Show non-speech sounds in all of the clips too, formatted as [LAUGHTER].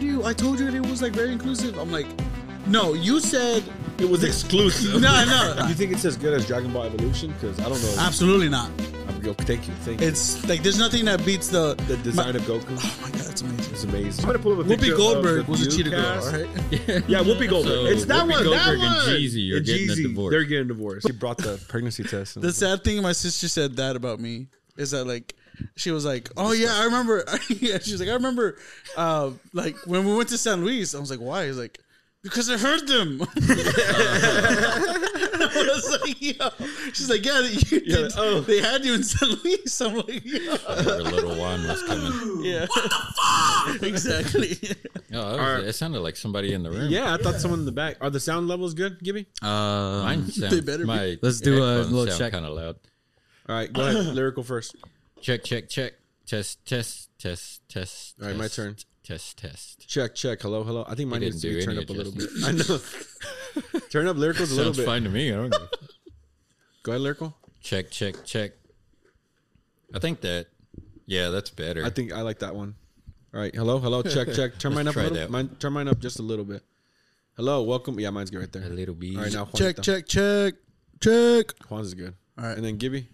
told you, I told you that it was like very inclusive. I'm like, no, you said It was exclusive. no, no, [LAUGHS] You think it's as good as Dragon Ball Evolution? Because I don't know. absolutely not. I'm, yo, thank you. Thank you. It's like there's nothing that beats the the design my- of Goku Oh my god, it's amazing. It's amazing. I'm gonna pull up a picture Whoopi Goldberg of was a cheetah girl, Viewcast. all right? [LAUGHS] Yeah, Whoopi Goldberg. So, it's that Whoopi one. that Goldberg and one. Jeezy are And getting a Jeezy, divorce. They're getting divorced. She brought the pregnancy test. The was like, sad thing, my sister said that about me is that like she was like, "Oh yeah, I remember." [LAUGHS] yeah, she was like, "I remember, uh, like when we went to San Luis." I was like, "Why?" He's like, "Because I heard them." [LAUGHS] I was like, "Yo," she's like, "Yeah, you Yeah, did, oh. they had you in San Luis." I'm like, "Yeah, Her little one was coming. yeah. exactly." [LAUGHS] Oh, that was- it sounded like somebody in the room. yeah, I thought someone in the back. Are the sound levels good, Gibby? Uh, Mine sound, They better be. my Let's do a little check. Kind of loud. All right, go ahead. Lyrical first. Check, check, check. Test, test, test, test. All right, my turn. Test, test. Check, check. Hello, hello. I think mine needs to be turned up a little bit. [LAUGHS] I know. [LAUGHS] Turn up lyricals a little Sounds bit. fine to me. I don't a- [LAUGHS] Go ahead, lyrical. check, check, check. I think that. Yeah, that's better. I think I like that one. All right, hello, hello. Check, check. Turn mine up a little. Mine, turn mine up just a little bit. Hello, welcome. Yeah, mine's good right there. a little bit. All right, now check, check, check, check. Juan's is good. All right. and then Gibby.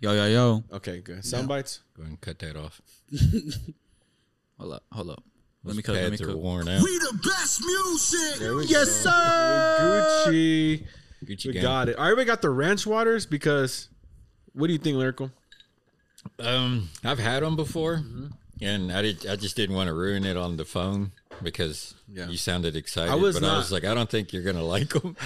Yo, yo, yo. Okay, good. Sound bites. Go ahead and cut that off. [LAUGHS] Hold up, hold up. Let Those me cook. Let me pads are cook. worn out. We the best music. There we Yes, go. sir. Gucci. Gucci We gang. got it. All right, we got the ranch waters because. What do you think, lyrical? Um, I've had them before, and I did. I just didn't want to ruin it on the phone because Yeah. you sounded excited. I was but not. I was like, I don't think you're gonna [LAUGHS] like them.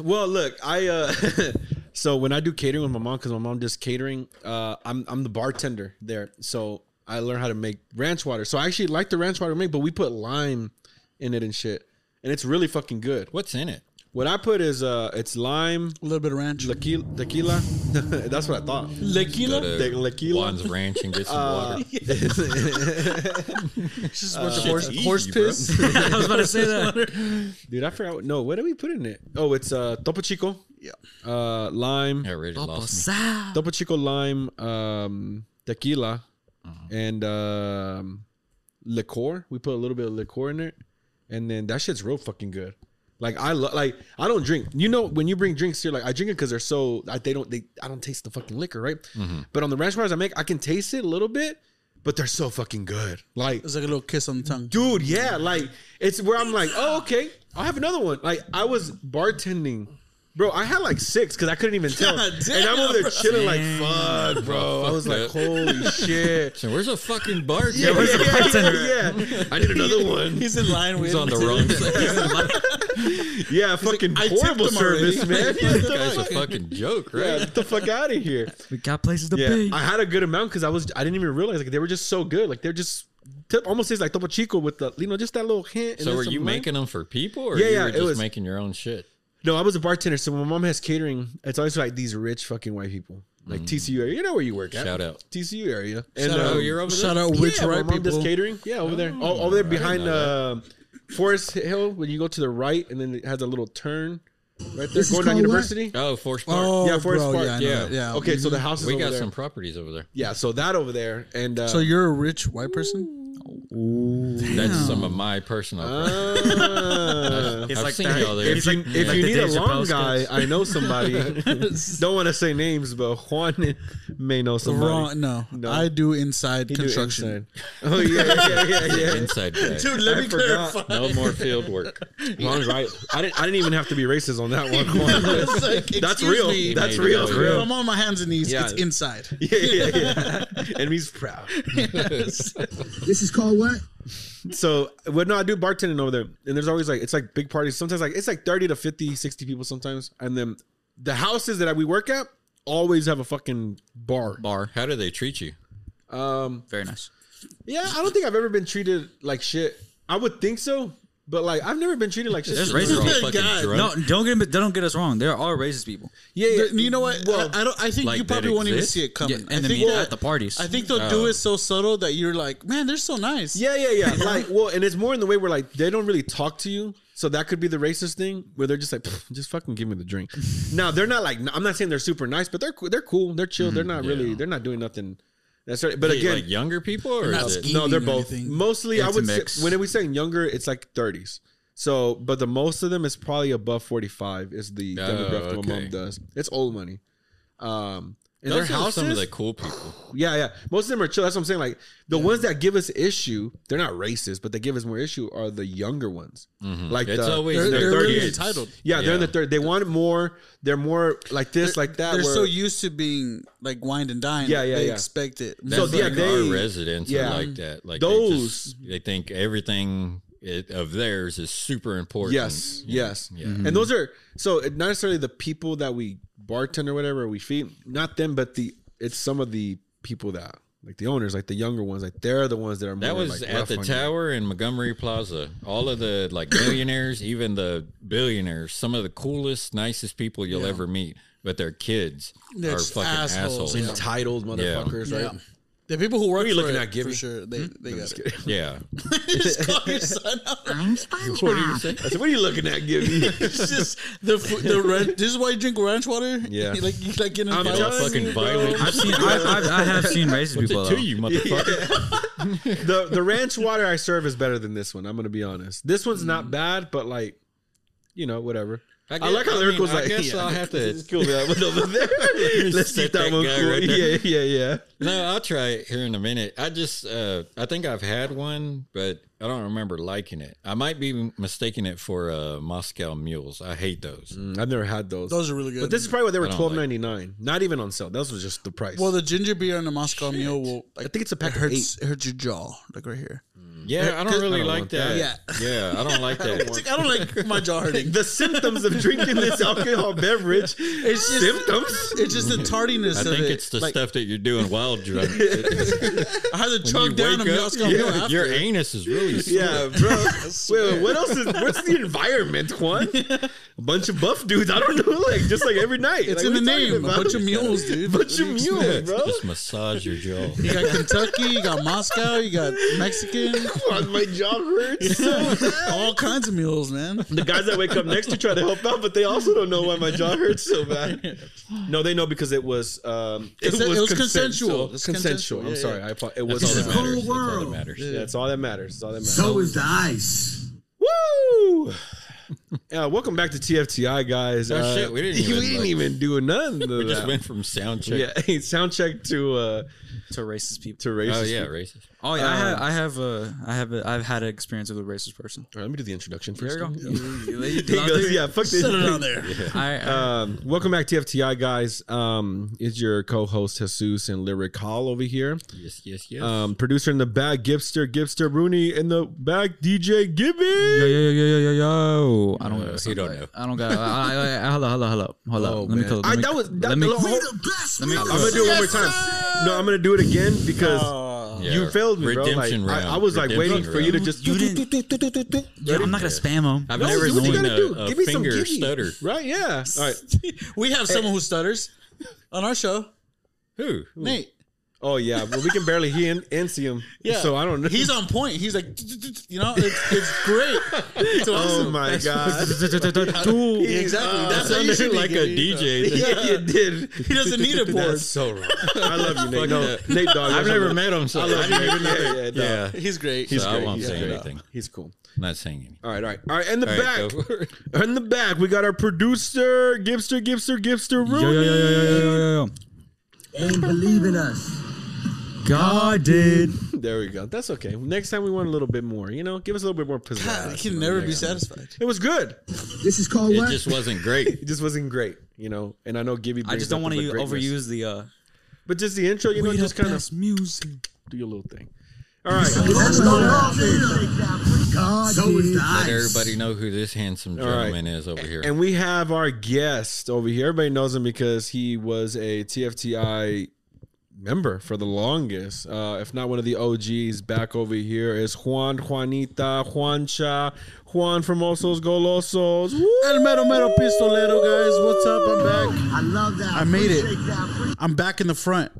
Well, look, I uh [LAUGHS] so when I do catering with my mom because my mom does catering, uh I'm I'm the bartender there. So I learned how to make ranch water. So I actually like the ranch water we make, but we put lime in it and shit. And it's really fucking good. What's in it? What I put is uh it's lime, A little bit of ranch. tequila, tequila. [LAUGHS] That's what I thought. Go Tequila. to The tequila. Juan's Ranch and get some Uh, water. [LAUGHS] Just a bunch of horse, easy, horse piss. [LAUGHS] I was about to say that. Dude, I forgot. What, no, what did we put in it? Oh, it's uh Topo Chico, yeah. uh lime, I already lost me. Topo Chico lime, um, tequila, and um, liqueur. We put a little bit of liqueur in it, and then that shit's real fucking good. Like I lo- like I don't drink. You know when you bring drinks here, like I drink it because they're so I, they don't they I don't taste the fucking liquor, right? But on the ranch bars I make, I can taste it a little bit, but they're so fucking good. Like It's like a little kiss on the tongue. dude yeah like it's where i'm like oh okay i'll have another one like i was bartending bro i had like six because i couldn't even tell God and i'm over there damn, chilling like fuck bro i was like holy [LAUGHS] shit where's a fucking bar? yeah, where's the bartender? yeah, I need another one. He's in line with He's on the wrong [LAUGHS] side. Yeah, fucking I tipped horrible him already. service, man. [LAUGHS] This guy's a fucking joke, yeah, get the fuck out of here. We got places to Yeah, be. I had a good amount because I was I didn't even realize like they were just so good. Like they're just t- almost tastes like Topo Chico with the you know just that little hint. and So were you lime. making them for people, or Yeah, you yeah, were just was- making your own shit? No, I was a bartender. So when my mom has catering, it's always like these rich fucking white people, like TCU area. You know where you work at? Mm. Shout out. TCU area. Shout um, out, you're over shout there? out rich yeah, my right mom does people. catering. Yeah, over there. Oh, over there behind know uh, Forest Hill. When you go to the right, and then it has a little turn right there, This is going down called what? University. Oh, Forest Park. Oh, Yeah, Forest bro, Park. Yeah, I know Yeah. that, yeah. Okay, so the house is we over got there. some properties over there. Yeah, so that over there, and uh, So you're a rich white person? That's some of my personal. uh, It's I've like seen that. y'all there. if you if like you the need a long Chappelle guy. I know somebody. Don't want to say names, but Juan may know somebody. Wrong. No, No. I do inside He do construction. inside. Oh yeah, yeah, yeah, [LAUGHS] yeah. Inside guy. Dude, let I me forgot. clarify. No more field work. Juan's right. I didn't. I didn't even have to be racist on that one. [LAUGHS] Juan. Like, That's real. me. That's real. all real. I'm on my hands and knees. Yeah. It's inside. [LAUGHS] Yeah, yeah, yeah. and he's proud. This is called what? So, well, no, I do bartending over there, and there's always like it's like big parties. Sometimes like it's like 30 to 50, 60 people sometimes, and then the houses that we work at always have a fucking bar. Bar. How do they treat you? Um, Very nice. yeah, I don't think I've ever been treated like shit. I would think so, but like I've never been treated like shit. There's racist fucking God. No, don't get don't get us wrong. There are racist people. Yeah, yeah. The- you know what? Well, I, I don't. I think like you probably won't even see it coming. Yeah, and I think mean that- at the parties. I think they'll do Oh. it so subtle that you're like, man, they're so nice. Yeah, yeah, yeah. [LAUGHS] like, well, and it's more in the way where like they don't really talk to you. So that could be the racist thing where they're just like, just fucking give me the drink. [LAUGHS] now they're not like, I'm not saying they're super nice, but they're cool- they're cool, they're chill, mm-hmm. they're not really, they're not doing nothing That's right. But Is again, like younger people or not is it? no, they're or both. anything. Mostly, I It's a would say when we saying younger, it's like 30s. So, but the most of them is probably above 45. Is the Oh, demographic my mom does. It's old money. Um, and Those their are houses, some of the cool people. [SIGHS] yeah, yeah. Most of them are chill. That's what I'm saying. Like the ones that give us issue, they're not racist, but they give us more issue are the younger ones. Mm-hmm. Like It's the, always They're, their they're really kids. entitled. yeah, they're in the third. They want more. They're more like this, like that. They're where- so used to being like wined and dined. Yeah, yeah, They yeah. expect it. That's So, like yeah, our they- residents yeah. are like that. Like Those- they, just, they think everything it, of theirs is super important. Yes, Yeah. yes. Yeah. Mm-hmm. And those are so it- not necessarily the people that we bartend or whatever we feed, not them, but the it's some of the people that like the owners, like the younger ones, like they're the ones that are That was like, at the on you. tower in Montgomery Plaza. All of the like millionaires, even the billionaires, some of the coolest, nicest people you'll ever meet, but their kids They're fucking assholes. assholes. Entitled motherfuckers, Yeah. right? The people who work are you for looking it, at, Gibby? for sure. They hmm? they got it. [LAUGHS] Yeah. just call your son [LAUGHS] out. I'm What do you say? I said, "What are you looking at, Gibby?" [LAUGHS] It's just the fu- the ranch. This is why you drink ranch water. Yeah. like you like getting I'm in Get all fights. fucking violent. I've seen. I've, I've, I have seen racist What's people. it to you, motherfucker? the the ranch water I serve is better than this one. I'm gonna be honest. This one's not mm. bad, but like, you know, whatever. I, guess- like how I lyrical mean, was I guess yeah, I'll [LAUGHS] have to- It's cool [LAUGHS] that one over there. Let's Set keep that, that one cool. right yeah, yeah, yeah. No, I'll try it here in a minute. I just, uh, I think I've had one, but I don't remember liking it. I might be mistaking it for uh, Moscow mules. I hate those. Mm, I've never had those. Those are really good. But this is probably what they were I don't twelve ninety nine. Not even on sale. Those was just the price. well, the ginger beer and the Moscow Mule will. Like, I think it's a pack it of hurts. It hurts your jaw, like right here. Yeah, I don't really I don't like that. that. Yeah, I don't like [LAUGHS] that. It's like, I don't like my jaw hurting. the symptoms of drinking this alcohol beverage. [LAUGHS] It's just symptoms. It's just the [LAUGHS] tardiness I of think it. it's the Like, stuff that you're doing while drunk. I had to When chug down a up, Moscow Mule yeah, after. your anus is really sore. Yeah, bro. Wait, what else is? What's the environment, Juan? A bunch of buff dudes. I don't know. Like just like every night. It's Like, in the what are you name. A bunch of mules, dude. A bunch of mules, bro. Just massage your jaw. You got Kentucky, you got Moscow, you got Mexican, Juan, my jaw hurts so bad. all kinds of mules, man. The guys that wake up next to try to help out, but they also don't know why my jaw hurts so bad. No, they know because it was um, it, It's- was, it was consensual. consensual. It's consensual. consensual. I'm sorry. I apo- it was all that It's a matters. cold That's all that world. matters. Yeah, that's all that matters. That's all that matters. So is the ice. Woo! Yeah, welcome back to TFTI, guys. Oh, shit, we didn't [LAUGHS] we even, didn't like- even do none of We just went from sound check. Yeah, [LAUGHS] sound check to uh to racist people. to racist. Oh yeah, people. racist. Oh yeah, I have, I have, uh, I have, a, I've had an experience with a racist person. All right, let me do the introduction first. There you go. then. You- you- you- [LAUGHS] goes, yeah, fuck this. Set it on there. I, I, Um, welcome back to TFTI, guys. Um, it's your co-host Jesus and Lyrical over here. Yes, yes, yes. Um, producer in the back, Gipster, Gipster Rooney in the back, DJ Gibby. yo, yo, yo, yo, yo, yo, yo. I don't. Uh, he don't know. I don't got. I, I, I, hold up, hold up, hold up, hold up. Oh, let me man. close. I- Let me, that was- that- let me. the whole- We the best. Let me- I'm gonna do it one more time. sir. No, I'm gonna do it again because Yeah, you failed me, bro. Like, redemption I, round. I was like waiting Redemption for you to just. You didn't- Yeah, I'm not gonna spam them. I've No, never do what you seen gotta a, do. a Give me finger Gibby. stutter. Right? Yeah. All right. [LAUGHS] We have someone who stutters on our show. Who? Nate. Oh yeah, but we can barely hear and, and see him. Yeah. So I don't know. He's on point. He's like, you know, it's, it's great. It's Oh awesome. my god. Exactly. That's how you Sounded should be, like a DJ. [LAUGHS] yeah, you did. He doesn't need a board. That's so wrong. [LAUGHS] I love you, Nate. No. Nate, dog. I've never met him, so I I, love you. even. Yeah, yeah, Yeah. He's great. so I won't He's say great. anything. He's cool. Not saying anything. All right, all right, all right. In the All right, back, go [LAUGHS] in the back, we got our producer, Gipster, Gipster, Gipster, Rooney. Ain't believe in us. God did. [LAUGHS] There we go. That's okay. Next time we want a little bit more. You know, give us a little bit more pizzazz. [LAUGHS] God, he you can never be satisfied. It was good. This is called It what? just wasn't great. [LAUGHS] It just wasn't great, you know. And I know Gibby. I brings just don't up want the to greatness. overuse the. uh But just the intro, you know, just kind of best music. do your little thing. All right. That's the. God so is the Let ice. everybody know who this handsome All right. gentleman is over here. And we have our guest over here. Everybody knows him because he was a TFTI member for the longest. Uh, if not one of the OGs, back over here is Juan, Juanita, Juancha, Juan from Osos Golosos. Woo! El Mero Mero Pistolero, guys. What's up? I'm back. I love that. I made it. That. I'm back in the front.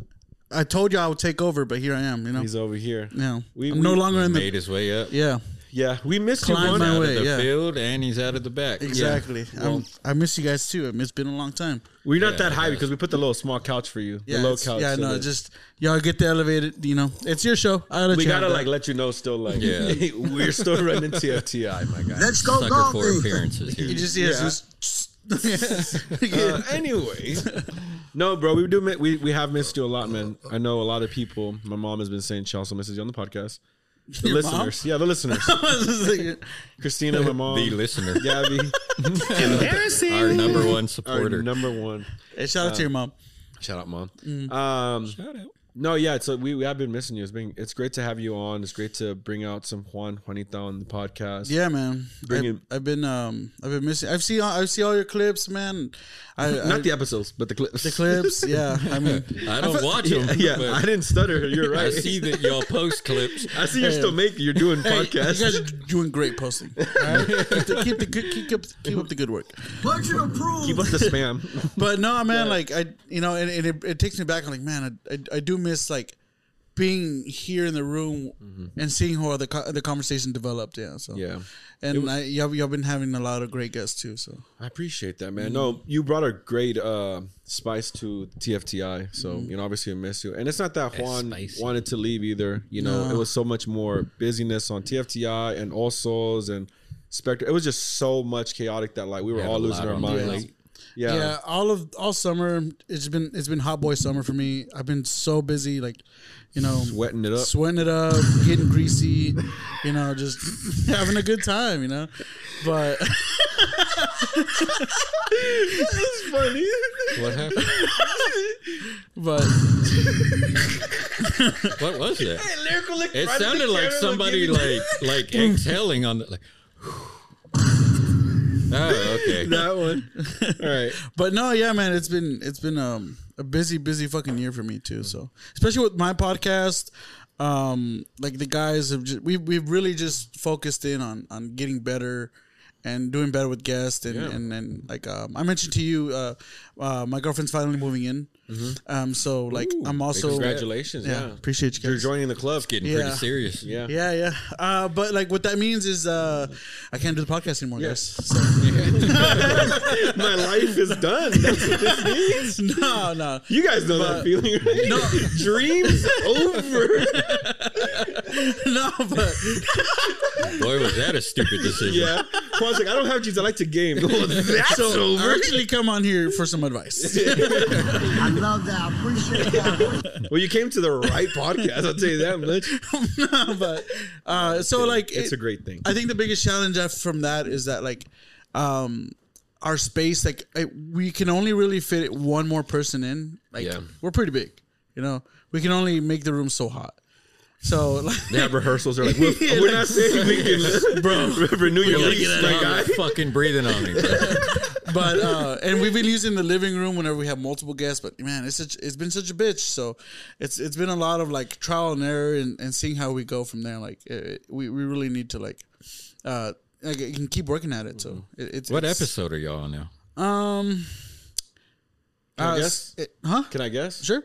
I told you I would take over, but here I am. You know. He's over here. yeah. We- I'm we- no longer in the. Made his way up. Yeah. Yeah, we missed you one. my out way, of the yeah. field and he's out of the back. Exactly. I'm, I miss you guys too. It's been a long time. We're not Yeah, that high guess. because we put the little small couch for you. Yeah, the low couch. yeah, so no, that- just y'all get the elevated. You know, it's your show. I let we you gotta like that. let you know still like Yeah. [LAUGHS] we're still running TFTI, my guy. Let's go Sucker for golfing. appearances here. You just see us just. [LAUGHS] Uh, anyway, no, bro, we do. We we have missed you a lot, man. I know a lot of people. My mom has been saying she also misses you on the podcast. The Your mom? listeners, yeah, the listeners. [LAUGHS] Christina, my mom, the listener, Gabby, [LAUGHS] our number one our supporter. number one. hey, shout out to your mom. Shout out, mom. Mm. Um, Shout out. No, yeah. So we, we have been missing you. It's been it's great to have you on. It's great to bring out some Juan Juanita on the podcast. Yeah, man. Bring I've, I've been um I've been missing. I've seen I've seen all your clips, man. I, [LAUGHS] not I, the episodes, but the clips. the clips. [LAUGHS] Yeah, I mean, I don't watch them. yeah, but I didn't stutter. You're right. I see that y'all post clips. [LAUGHS] I see you're still making. You're doing hey, you guys are doing great posting. All right? keep, the, keep the good keep up keep up the good work. Budget approved. Keep up the spam. But no, man, like I, you know, and, and it, it takes me back. I'm like, man, I, I, I do miss like being here in the room mm-hmm. and seeing how the co- the conversation developed. Yeah, so yeah. and I, y'all, y'all been having a lot of great guests too. So I appreciate that, man. Mm-hmm. No, you brought a great uh, spice to TFTI. So, mm-hmm. you know, obviously I miss you. And it's not that Juan wanted to leave either. You know, No. it was so much more busyness on TFTI and All Souls and Spectre. It was just so much chaotic that like we were Had all losing our minds. plate. Yeah. yeah. all of all summer it's been it's been hot boy summer for me. I've been so busy, like you know, Sweating it up. sweating it up, getting greasy, you know, just [LAUGHS] having a good time, you know. But It's funny. What happened? but [LAUGHS] What was that? Lyrical lick It right at the sounded like somebody giving- like like [LAUGHS] exhaling on the like. Oh, okay. [LAUGHS] that one. [LAUGHS] All right. but no, yeah, man, it's been it's been um a busy, busy fucking year for me too. So especially with my podcast, um, like the guys have just we we've really just focused in on on getting better and doing better with guests and and, and like um, I mentioned to you, uh, uh, my girlfriend's finally moving in. Um, so like I'm also Congratulations. Yeah, Yeah. appreciate you You're joining the club. Getting Yeah. pretty serious. Yeah. Yeah, yeah. Uh, but like what that means is uh, I can't do the podcast anymore, guys. [LAUGHS] So. My life is done. That's what this means. [LAUGHS] no, no. You guys know that feeling, right? No. [LAUGHS] Dreams over. [LAUGHS] no, but [LAUGHS] Boy, was that a stupid decision. Yeah. Juan's like, I don't have jeans. I like to game. [LAUGHS] Well, that's so I over. actually come on here for some advice. I love that. I appreciate that. Well, you came to the right podcast. I'll tell you that much. no, but uh, so like It's it- a great thing. I think the biggest challenge from that is that like um our space like I, we can only really fit one more person in. Like Yeah. we're pretty big, you know. We can only make the room so hot. So like They have rehearsals. They're like, we're, [LAUGHS] Yeah, we're like- not saying we can, bro, renew your lease, my guy. fucking breathing on me. [LAUGHS] but uh and we've been using the living room whenever we have multiple guests but man it's such it's been such a bitch so it's it's been a lot of like trial and error and, and seeing how we go from there like it, we, we really need to like uh like you can keep working at it so it, it's What it's, episode are y'all on now? um Can I uh, guess? it- huh Can I guess? sure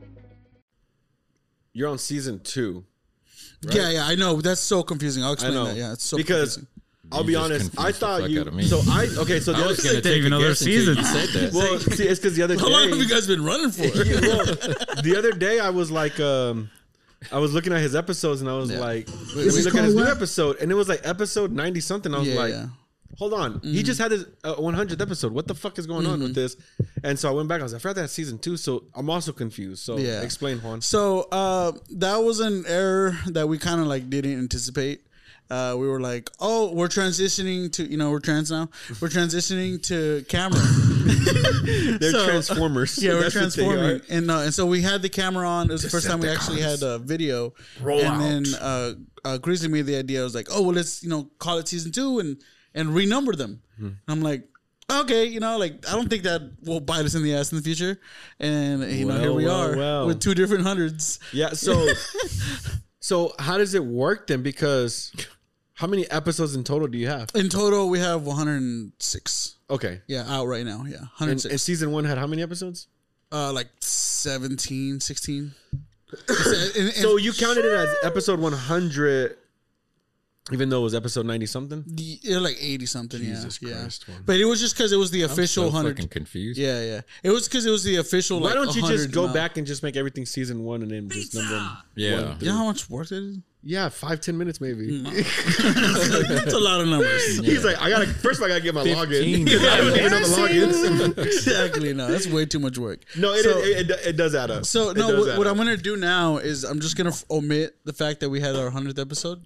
You're on season two. yeah yeah i know that's so confusing i'll I explain know. that yeah it's so because confusing. I'll You be just honest. confused I the thought you. out of me. So I okay. So [LAUGHS] the I other was gonna take take another another season. season. You said that. well, [LAUGHS] see, it's because the other [LAUGHS] day. how long have you guys been running for well, the other day I was like, um, I was looking at his episodes and I was like, let me wait, look at his call new what? episode, and it was like episode ninety something. I was yeah like, yeah hold on, he just had his uh, 100th episode. What the fuck is going on Mm-hmm. with this? And so I went back. I was like, I forgot that's season two. So I'm also confused. So Yeah. explain, Juan. So uh, that was an error that we kind of like didn't anticipate. uh, we were like, "Oh, we're transitioning to you know we're trans now. We're transitioning to camera. [LAUGHS] They're [LAUGHS] So- transformers. yeah, we're That's transforming." And uh, and so we had the camera on. It was the first time we actually had a video. Roll and then uh, uh, Grizzly made the idea. I was like, "Oh, well, let's you know call it season two and and renumber them." Hmm. I'm like. Okay, you know, like I don't think that will bite us in the ass in the future, and you know, here we well, are well. with two different hundreds. Yeah. So, [LAUGHS] so how does it work then? Because how many episodes in total do you have? In total, we have 106. Okay. Yeah, out right now. Yeah, And, 106. and season one had how many episodes? uh, like 17, 16. [COUGHS] And- and- So you counted it as episode 100, even though it was episode 90 something? yeah, like 80 something. Jesus yeah, Christ, yeah. But it was just because it was the official so 100. confused. Yeah, yeah. It was because it was the official. Why like, don't you just go amount. back and just make everything season one and then just number them? Yeah. one, You know how much work it is? Yeah, five, ten minutes maybe. [LAUGHS] That's a lot of numbers. He's like, I gotta, first of all, I gotta get my login. 15. I don't even know the logins. [LAUGHS] exactly. No, that's way too much work. No, it, So- it, it, it does add up. So It no, what, what. I'm gonna do now is I'm just gonna f- omit the fact that we had our hundredth episode.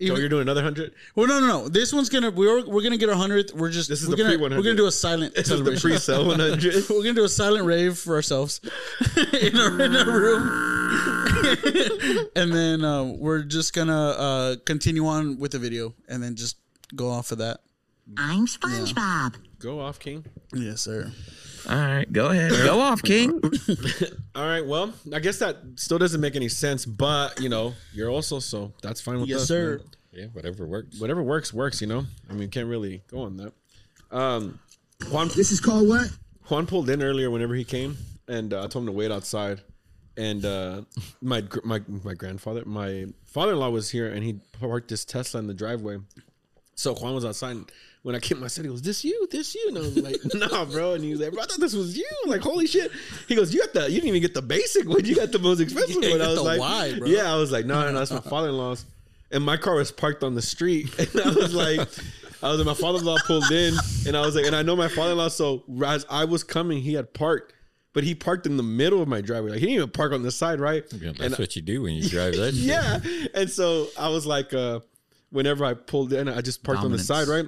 So you're doing another hundred? well, no, no, no. This one's gonna we're we're gonna get our hundredth. We're just This is we're the gonna pre-100. we're gonna do a silent This is the pre-sale 100. [LAUGHS] we're gonna do a silent rave for ourselves [LAUGHS] in our in our room, [LAUGHS] and then uh, we're just gonna uh, continue on with the video, and then just go off of that. I'm SpongeBob. Go off, King. Yes, sir. All right, go ahead. Go off, King. [LAUGHS] All right. Well, I guess that still doesn't make any sense, but you know, you're also so that's fine with Yes, us, sir. man. Yeah, whatever works. Whatever works, works. You know. I mean, can't really go on that. Um, Juan This is called what? Juan pulled in earlier whenever he came, and uh, I told him to wait outside. And uh, my gr- my my grandfather, my father in law was here, and he parked his Tesla in the driveway. So Juan was outside. And when I came, my said, "He goes, this you, this you?" And I was like, [LAUGHS] "Nah, bro." And he was like, "Bro, "I thought this was you." I'm like, "Holy shit!" He goes, "You got the, you didn't even get the basic one. You got the most expensive Yeah, one." I was like, Y, bro. "Yeah." I was like, "No, no, no, that's my [LAUGHS] father-in-law's." And my car was parked on the street, [LAUGHS] and I was like, I was like, my father-in-law pulled in, and I was like, and I know my father-in-law. So as I was coming, he had parked, but he parked in the middle of my driveway. Like he didn't even park on the side, right? Yeah, that's And- what you do when you drive that. yeah. And so I was like, uh, whenever I pulled in, I just parked Dominance. on the side, right?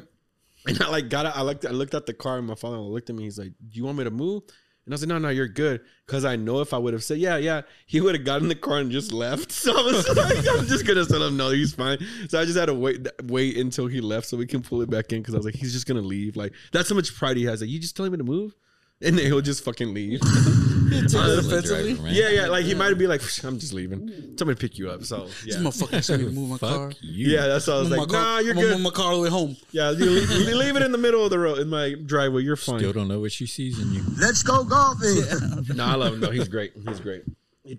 And I like got. I looked. I looked at the car, and my father looked at me. He's like, "Do you want me to move?" And I was like, "No, no, you're good." Because I know if I would have said, "Yeah, yeah," he would have gotten the car and just left. [LAUGHS] So I was [LAUGHS] like, "I'm just gonna tell him no, he's fine." So I just had to wait, wait until he left so we can pull it back in. Because I was like, "He's just gonna leave." Like that's how much pride he has. Like you just telling me to move, and then he'll just fucking leave. [LAUGHS] Tesla Offensively? driver, yeah, yeah. Like he might be like, "I'm just leaving." Tell me to pick you up. So yeah. This motherfucker telling me to move my [LAUGHS] car. Fuck you. Yeah, that's why I was Move like, car- nah, you're I'm good. Move my car all the way home. Yeah, you leave, you leave it in the middle of the road in my driveway. You're fine. Still don't know what she sees in you. Let's go golfing. [LAUGHS] No, I love him. No, he's great. He's great.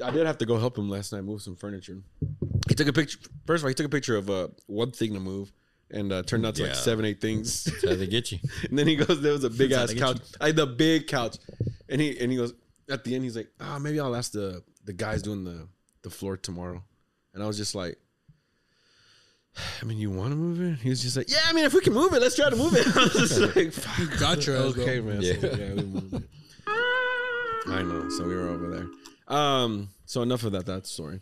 I did have to go help him last night move some furniture. He took a picture. First of all, he took a picture of uh, one thing to move, and uh, turned out to like seven, eight things. That's how they get you. [LAUGHS] and then he goes, "There was a big ass That's how they couch, like the big couch," and he and he goes at the end, he's like, "Ah, maybe I'll ask the the guys doing the the floor tomorrow," and I was just like. I mean, you want to move it? He was just like, "Yeah, I mean, if we can move it, let's try to move it." [LAUGHS] I was just like, "Fuck." Got your ass, bro. Okay, man. So, Yeah. yeah, we moved it. I know. So we were over there. Um. So enough of that. That story.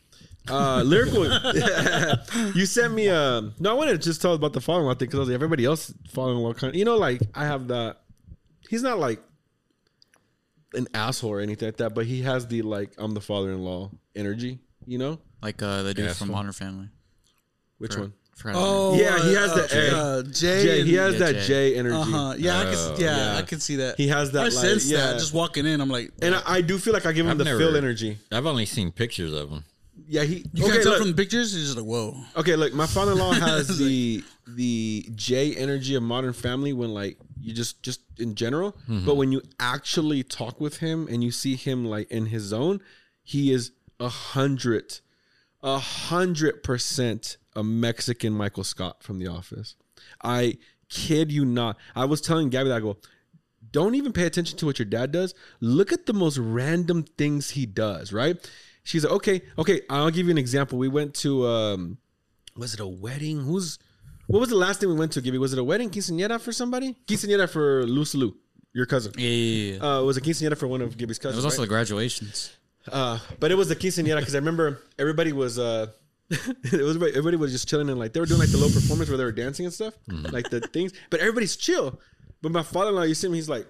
Uh, lyrical. [LAUGHS] you sent me a. No, I wanted to just tell about the father-in-law thing because I was like, everybody else father-in-law kind. Of, you know, like I have that. He's not like an asshole or anything like that, but he has the like I'm the father-in-law energy. You know Like uh, the dude Asshole. from Modern Family. which For- one? forgot his Oh, Yeah, he has uh, the uh, Jay. Jay. He has Yeah, that Jay. J energy. Uh huh. Yeah, I can. Oh, Yeah, yeah. I can see that. He has that, I like, sense yeah. that just walking in. I'm like, And I, I do feel like I give him I've the never- Phil energy. I've only seen pictures of him. Yeah, he. you okay, can't tell look. from the pictures. You're just like, whoa. Okay, look, my father-in-law [LAUGHS] has the the J energy of Modern Family when like you just just in general, but when you actually talk with him and you see him like in his zone, he is a hundred, a hundred percent a Mexican Michael Scott from The Office. I kid you not. I was telling Gabby that I go, don't even pay attention to what your dad does. Look at the most random things he does, right? She's like, okay, okay, I'll give you an example. We went to um was it a wedding? Who's what was the last thing we went to, Gibby? Was it a wedding quinceañera for somebody? Quinceañera for Luce Lu, your cousin. Yeah, yeah, yeah. Uh, it was a quinceañera for one of Gibby's cousins. it was also right? the graduations. Uh, but it was the quinceañera because I remember everybody was uh, [LAUGHS] it was everybody was just chilling and like they were doing like the little performance where they were dancing and stuff, like the things. But everybody's chill. But my father-in-law, you see him, he's like,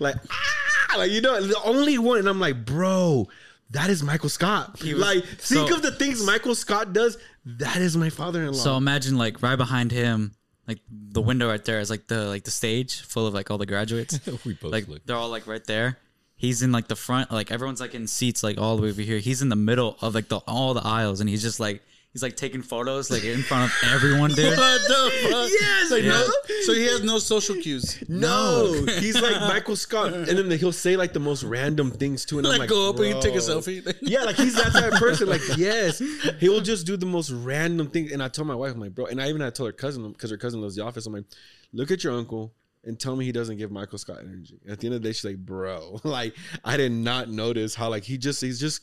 like ah, like you know, the only one, and I'm like, bro. That is Michael Scott. was- like, think so- of the things Michael Scott does. That is my father-in-law. So imagine like right behind him, like the window right there is like the like the stage full of like all the graduates. [LAUGHS] We both like look- they're all like right there. He's in like the front, like everyone's like in seats like all the way over here. He's in the middle of like the all the aisles, and he's just like he's like taking photos like in front of everyone, dude. [LAUGHS] What the fuck? Yes, Like, yeah. no, so he has no social cues. No, he's like Michael Scott, and then he'll say like the most random things too. And I'm Like, like, go up and you take a selfie. [LAUGHS] Yeah, like he's that type of person. Like, yes, he will just do the most random thing. And I told my wife, I'm like, bro, and I even had to tell her cousin because her cousin loves the office. I'm like, look at your uncle and tell me he doesn't give Michael Scott energy. At the end of the day, she's like, bro, [LAUGHS] like I did not notice how like he just he's just.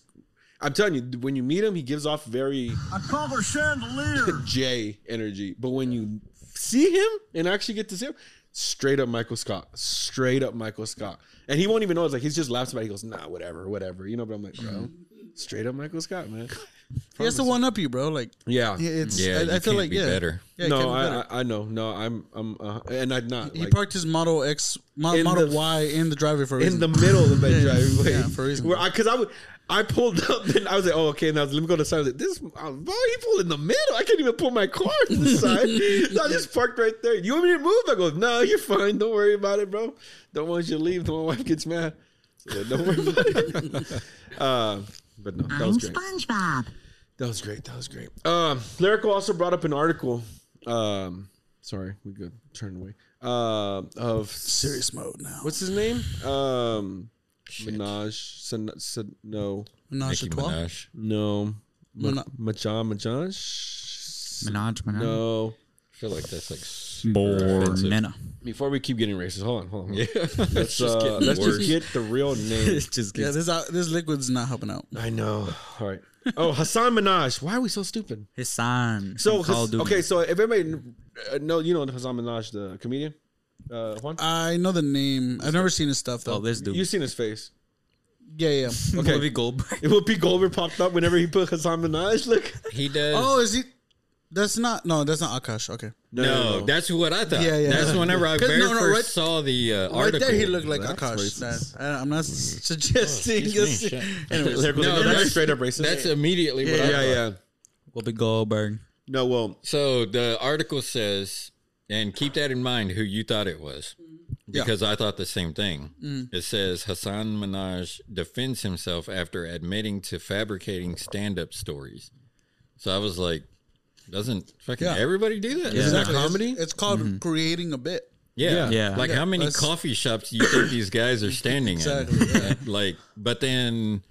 I'm telling you, when you meet him, he gives off very I call her chandelier. The [LAUGHS] J energy. But when you see him and actually get to see him, straight up Michael Scott. Straight up Michael Scott. And he won't even know. It's like he's just laughs about it. He goes, nah, whatever, whatever. You know, but I'm like, bro, straight up Michael Scott, man. He has to one up you, bro. Like, Yeah. yeah, it's. Yeah, I, you I feel can't like be yeah. better. Yeah, he can't no, be I, better. I I know. No, I'm I'm uh, and I'm not. he like, parked his Model X, Mo- In Model the- Y in the driveway for a reason. in the middle of that [LAUGHS] Yeah, driveway. yeah, for a reason. Where I, cause I would, I pulled [LAUGHS] up and I was like, oh, okay. Now let me go to the side. I was like, this, boy, he pulled in the middle. I can't even pull my car to the [LAUGHS] side. so I just parked right there. You want me to move? I go, no, you're fine. Don't worry about it, bro. Don't want you to leave. Then my wife gets mad. So don't worry about it. uh, but no, that I'm was great. SpongeBob. That was great. That was great. Um, Lyrical also brought up an article. Um, sorry, we could turn away. Uh, of serious mode now. what's his name? Um, Minaj. San, San, no, Menage a Nicki trois? Minaj. no. Ma- Mina- Machan, Machan. Minaj, Minaj. No. I feel like that's like super offensive. Bornena. Before we keep getting racist, hold on, hold on. Yeah, [LAUGHS] Let's, just uh, let's just get the real name. [LAUGHS] just Yeah, gets this uh, this liquid's not helping out. I know. All right. [LAUGHS] Oh, Hasan Minhaj. Why are we so stupid? Hasan. So, from Hass- okay, so if everybody uh, know, you know Hasan Minhaj, the comedian, uh, Juan. I know the name. I've never seen his stuff though. Oh, this dude. You've seen his face. yeah, yeah. [LAUGHS] Okay. Whoopi Goldberg. It will be Goldberg popped up whenever he put Hasan Minhaj. Look. He does. oh, is he? That's not. No, that's not Akash. Okay. no, that's what I thought. Yeah, yeah. That's whenever I [LAUGHS] very no, no, first right- saw the uh, Right there, he looked like That's Akash. racist. That- I, am not [LAUGHS] suggesting. excuse me. Anyways, [LAUGHS] Lyrical No, no, that's, that's- straight up racist. That's immediately what I yeah, thought. yeah. Whoopi Goldberg. No, well, So the article says, and keep that in mind who you thought it was, because I thought the same thing. Mm. It says Hasan Minhaj defends himself after admitting to fabricating stand-up stories. So I was like, doesn't fucking Yeah. everybody do that? Yeah. Isn't that Exactly. comedy? It's, it's called creating a bit. Yeah. Yeah. Like Yeah, how many that's- coffee shops do you think these guys are standing Exactly, in? Uh, Like, but then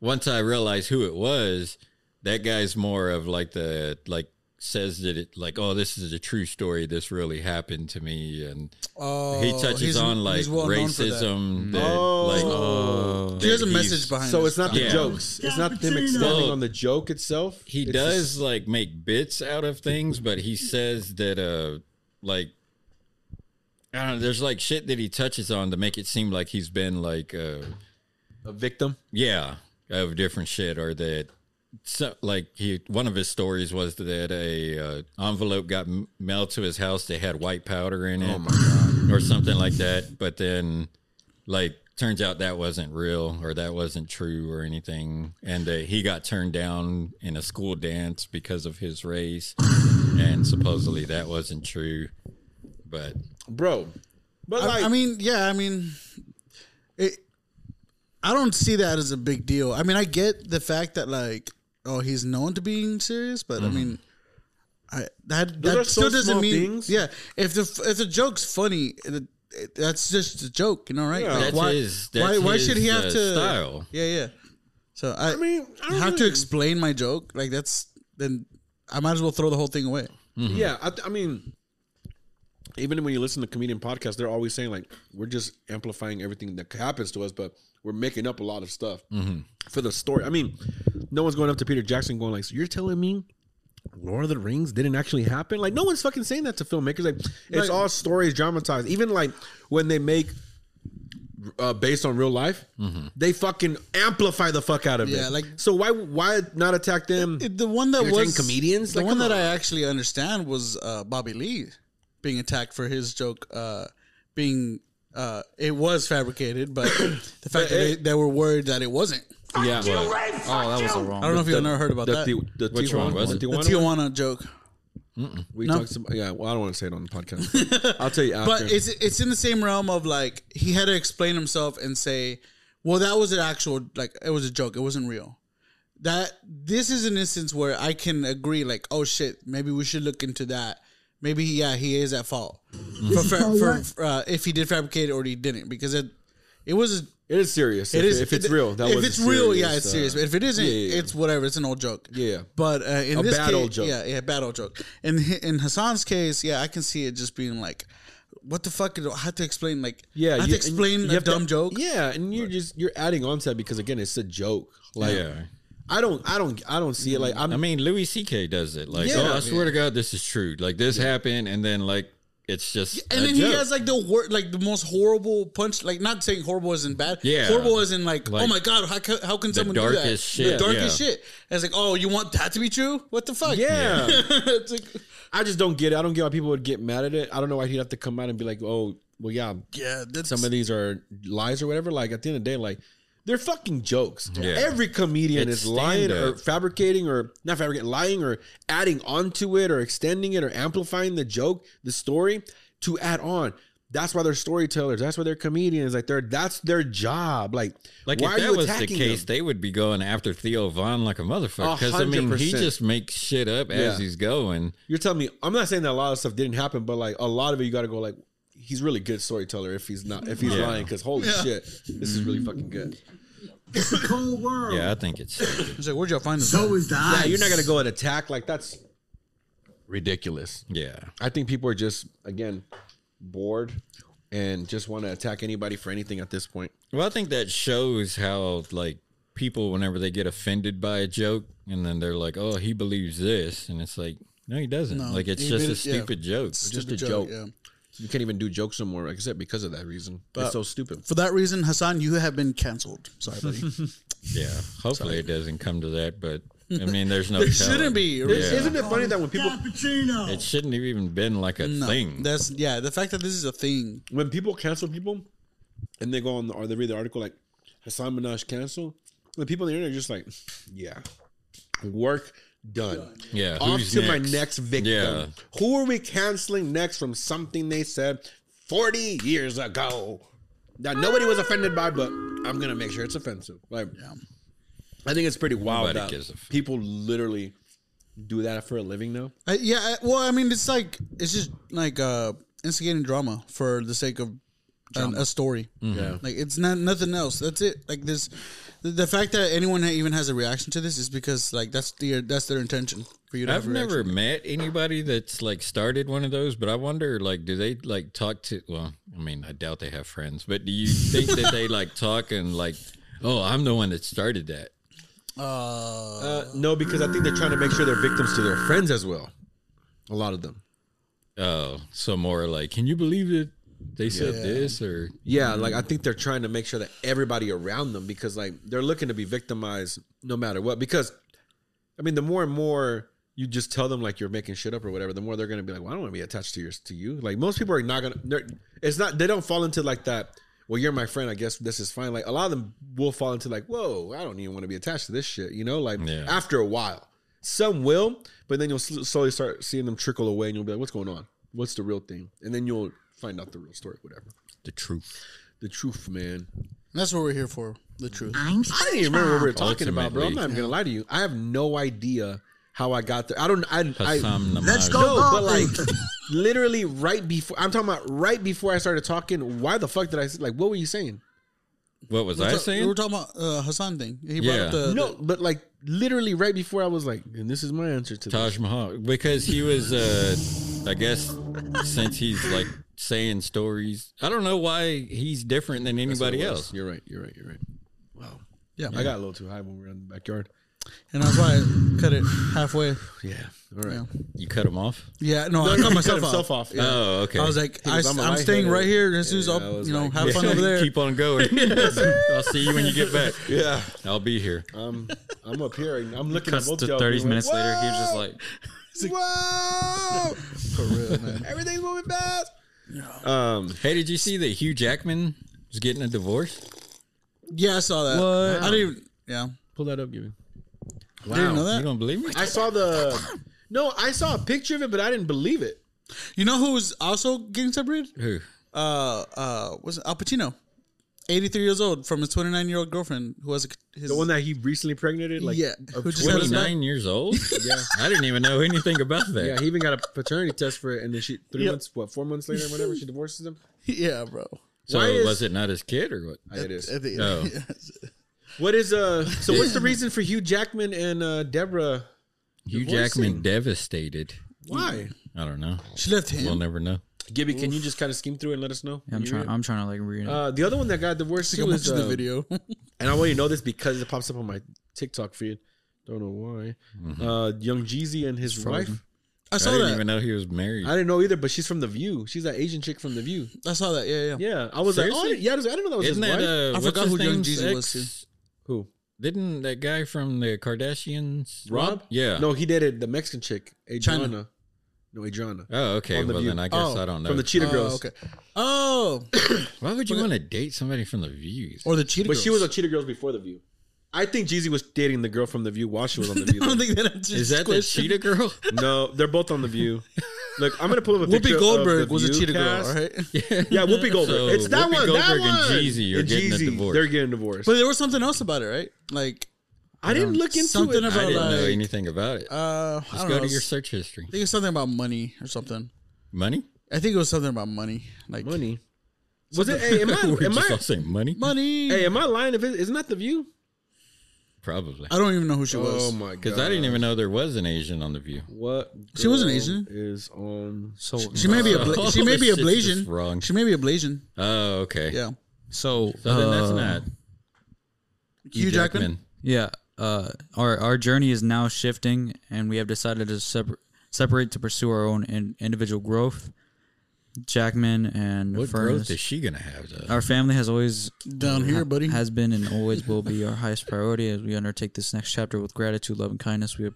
once I realized who it was, that guy's more of like the like says that it like oh this is a true story this really happened to me and Oh, he touches on like well known for that. racism that, Oh. like Oh. There's a message behind. so this it's not the Yeah. jokes. It's not him extending on the joke itself. he It's does just- like make bits out of things, but he says that uh like I don't know, there's like shit that he touches on to make it seem like he's been like uh a victim. yeah, of different shit or that so, like he one of his stories was that a uh, envelope got m- mailed to his house that had white powder in it oh my God. or something like that but then like turns out that wasn't real or that wasn't true or anything and uh, he got turned down in a school dance because of his race and supposedly that wasn't true but Bro. But like I, I mean, yeah, I mean, it. I don't see that as a big deal. I mean, I get the fact that like, oh, he's known to being serious, but I mean, I that Those that are so still doesn't small mean things. yeah. If the if the joke's funny, it, it, that's just a joke, you know, right? Yeah. Like, That's why, his- why that's why should he his, have uh, to style. Yeah, yeah. So I, I mean, I don't have to know. explain my joke. Like that's then I might as well throw the whole thing away. Yeah, I, I mean, even when you listen to comedian podcasts, they're always saying like we're just amplifying everything that happens to us, but we're making up a lot of stuff for the story. I mean, no one's going up to Peter Jackson going like, "So you're telling me Lord of the Rings didn't actually happen?" Like, no one's fucking saying that to filmmakers. Like, it's Like- all stories dramatized. Even like when they make uh, based on real life, mm-hmm. they fucking amplify the fuck out of it. Yeah, like- so why why not attack them? It- the one that was comedians? The Like, one that on. I actually understand was uh, Bobby Lee being attacked for his joke uh, being uh, it was fabricated, but [COUGHS] the fact that they, they were worried that it wasn't. yeah, Oh, that was a wrong. I don't know if you ever heard about the, that. the, the Which Tijuana, one was it? the Tijuana? Tijuana joke. We No. talked about, yeah. Well, I don't want to say it on the podcast. [LAUGHS] I'll tell you after. But it's it's in the same realm of like he had to explain himself and say, "Well, that was an actual like it was a joke. It wasn't real." That this is an instance where I can agree, like, oh shit, maybe we should look into that. Maybe yeah, he is at fault for, [LAUGHS] for, for, for, uh, if he did fabricate it or he didn't because it it was a, it is serious. it if, is if it's it- real. That if was a it's real, yeah, it's uh, serious. But if it isn't, yeah, yeah, yeah. it's whatever. It's an old joke. Yeah. But uh, in A this bad case, old joke. yeah, yeah, bad old joke. In in Hasan's case, yeah, I can see it just being like, what the fuck? I have to explain like, Yeah, I have you- to explain you a have to- dumb joke. Yeah, and you're just you're adding on to that because again, it's a joke. Like, Yeah. I don't, I don't, I don't see it. Like, I'm, I mean, Louis C.K. does it. Like, Yeah. oh, I swear to God, this is true. Like, this happened, and then like it's just And a then he joke. has like the wor- like the most horrible punch. Like not saying horrible isn't bad. Yeah. horrible isn't like, oh my god, how, ca- how can someone do that? darkest shit, The darkest yeah. shit. And it's like, oh, you want that to be true? What the fuck? yeah. [LAUGHS] it's like, I just don't get it. I don't get why people would get mad at it. I don't know why he'd have to come out and be like, oh, well, yeah, yeah, that's some of these are lies or whatever. Like at the end of the day, like they're fucking jokes. Yeah. Every comedian It's is lying or fabricating or not fabricating, lying or adding onto it or extending it or amplifying the joke, the story to add on. That's why they're storytellers. That's why they're comedians. Like they're that's their job. Like, Like why if are that you was the attacking case, them? they would be going after Theo Von like a motherfucker. Because I mean, he just makes shit up Yeah. as he's going. You're telling me I'm not saying that a lot of stuff didn't happen, but like a lot of it, you got to go like he's really good storyteller if he's not if he's Yeah. lying because holy shit, this is really fucking good. It's a cold world. Yeah, I think it's It's like, where'd y'all find this? So is the Yeah, ice. you're not gonna go and attack like that's ridiculous. yeah. I think people are just again bored and just want to attack anybody for anything at this point. Well, I think that shows how like people whenever they get offended by a joke and then they're like, "Oh, he believes this," and it's like, no, he doesn't. No, like it's he just a did it- yeah. stupid joke. It's just Stupid a joke. Yeah. You can't even do jokes no more, like I said, because of that reason. it's so stupid. For that reason, Hasan, you have been canceled. Sorry, buddy. [LAUGHS] Yeah. Hopefully it doesn't come to that, but I mean, there's no. [LAUGHS] There telling. shouldn't be. Yeah. Isn't it funny that when people Cappuccino. It shouldn't have even been like a No, thing. that's yeah. The fact that this is a thing. when people cancel people and they go on the, or they read the article like Hasan Minhaj cancel, the people on the internet are just like, yeah, work done. Yeah, Off who's to my next? next victim. Yeah. Who are we canceling next from something they said 40 years ago that nobody was offended by, but I'm going to make sure it's offensive. Like, yeah. I think it's pretty wild Nobody that gives a people literally do that for a living now. I, yeah. I, well, I mean, it's like it's just like uh instigating drama for the sake of an, a story. Yeah. Like it's not nothing else. That's it. Like this, the, the fact that anyone even has a reaction to this is because like that's the that's their intention for you to I've have never met anybody that's like started one of those, but I wonder like do they like talk to well, I mean, I doubt they have friends, but do you [LAUGHS] think that they like talk and like, oh, I'm the one that started that? Uh, no, because I think they're trying to make sure they're victims to their friends as well. A lot of them. Oh, so more like, can you believe it? They said this or Yeah, like I think they're trying to make sure that everybody around them, because like they're looking to be victimized no matter what. Because, I mean, the more and more you just tell them like you're making shit up or whatever, the more they're gonna be like, "Well, I don't want to be attached to yours to you." Like most people are not gonna. they're- It's not. They don't fall into like that. Well, you're my friend. I guess this is fine. Like a lot of them will fall into like, "Whoa, I don't even want to be attached to this shit." You know, like Yeah. after a while, some will, but then you'll slowly start seeing them trickle away, and you'll be like, "What's going on? What's the real thing?" And then you'll find out the real story, whatever. the truth. The truth, man. That's what we're here for. The truth. I'm I didn't even remember what we were talking about, bro. I'm not even gonna lie to you. I have no idea how I got there. I don't. I. I Hassam Let's go. no, but like [LAUGHS] literally right before. I'm talking about right before I started talking. Why the fuck did I like? What were you saying? What was We I were saying? We were talking about uh, Hasan thing. He brought Yeah. up the No, but like literally right before I was like, and this is my answer to Taj this. Mahal because he was uh I guess since he's like saying stories. I don't know why he's different than anybody else. You're right. You're right. You're right. Wow. Yeah. I got a little too high when we were in the backyard. and that's why I cut it halfway. [SIGHS] Yeah. All right. Yeah. You cut him off? Yeah, no, No, I cut myself cut himself off. off. Yeah. Oh, okay. I was like, I, was, I'm a am staying lightheaded. right here. As soon as Yeah, I I'll, was you know, like, have yeah. fun [LAUGHS] over there. Keep on going. [LAUGHS] I'll see you when you get back. [LAUGHS] Yeah. I'll be here. Um, I'm up here. I'm looking Cuts at both to y'all. 30 being minutes like, later, he was just "Whoa! like, Whoa! For real, man. Everything's moving fast. Um, Hey, did you see that Hugh Jackman is getting a divorce? Yeah, I saw that. What? I didn't even. Yeah, pull that up, give me. didn't know that? You don't believe me? I saw the. No, I saw a picture of it, but I didn't believe it. You know who's also getting separated? Who? Uh, uh, was it Al Pacino? 83 years old from his 29 year old girlfriend who has a, his The one that he recently impregnated, like Yeah, of who just had his 29. 29 years old? [LAUGHS] Yeah. I didn't even know anything about that. Yeah, he even got a paternity test for it, and then she three Yep. months, what, four months later, whatever, she divorces him. [LAUGHS] yeah, bro. so Why is- was it not his kid or what? It is. At the- Oh. What is uh? So what's the reason for Hugh Jackman and uh Deborra? Hugh Divorcing. Jackman devastated. Why? I don't know. She left him. We'll never know. Gibby, can you just kind of skim through it and let us know? I'm You trying. read it? I'm trying to like read it. Uh, the other one that got divorced I think too I'm is the uh, video. [LAUGHS] [LAUGHS] and I want you to know this because it pops up on my TikTok feed. Don't know why. Uh, Young Jeezy and his wife. I I saw didn't that. even know he was married. I didn't know either, but she's from The View. She's that Asian chick from The View. I saw that. Yeah, yeah. Yeah, I was like, oh, Seriously? yeah, I, was I didn't know that was Isn't his that wife. uh, I what's forgot his who Young name's Jeezy was, ex? Who? Didn't that guy from the Kardashians? Rob? Yeah. No, he dated the Mexican chick, Adriana. China. No, Adriana. Oh, okay. The Well, View. then I guess Oh, I don't know. From the Cheetah Oh, Girls. okay. Oh, [CLEARS THROAT] Why would you want to date somebody from the Views? or the cheetah. But she was a Cheetah Girls before The View. I think Jeezy was dating the girl from The View while she was on [LAUGHS] The View. I don't though. think that answers Is that the. Cheetah Girl? [LAUGHS] no, they're both on The View. Look, I'm gonna pull up a picture Whoopi Goldberg of the was a cheetah cast. girl, all right? [LAUGHS] Yeah, Whoopi Goldberg. So it's that Whoopi one. that Goldberg one. and Jeezy are And getting a Jeezy, divorce. They're getting divorced. But there was something else about it, right? Like, I didn't look into something it. about I didn't know anything about it. Uh, I Just don't go know. to your search history. I think it's something about money or something. Money? I think it was something about money. Like Money. Was it? Hey, am [LAUGHS] [LAUGHS] I? We're Am just all saying money? money. Hey, am I lying? If it, isn't that the View? Probably. I don't even know who she was. Oh my god! Because I didn't even know there was an Asian on The View. What? She wasn't girl Asian. Is on. so She may be a bla- Oh, she may be a this shit's just Blasian. wrong. She may be a Blasian. Oh, okay. Yeah. so So then that's uh, not Hugh Jackman. Yeah, uh, our our journey is now shifting, and we have decided to separ- separate to pursue our own in- individual growth. Jackman and What Furness. growth is she gonna have? Though? Our family has always Down here, buddy. has been and always will be our highest priority as we undertake this next chapter with gratitude, love, and kindness. We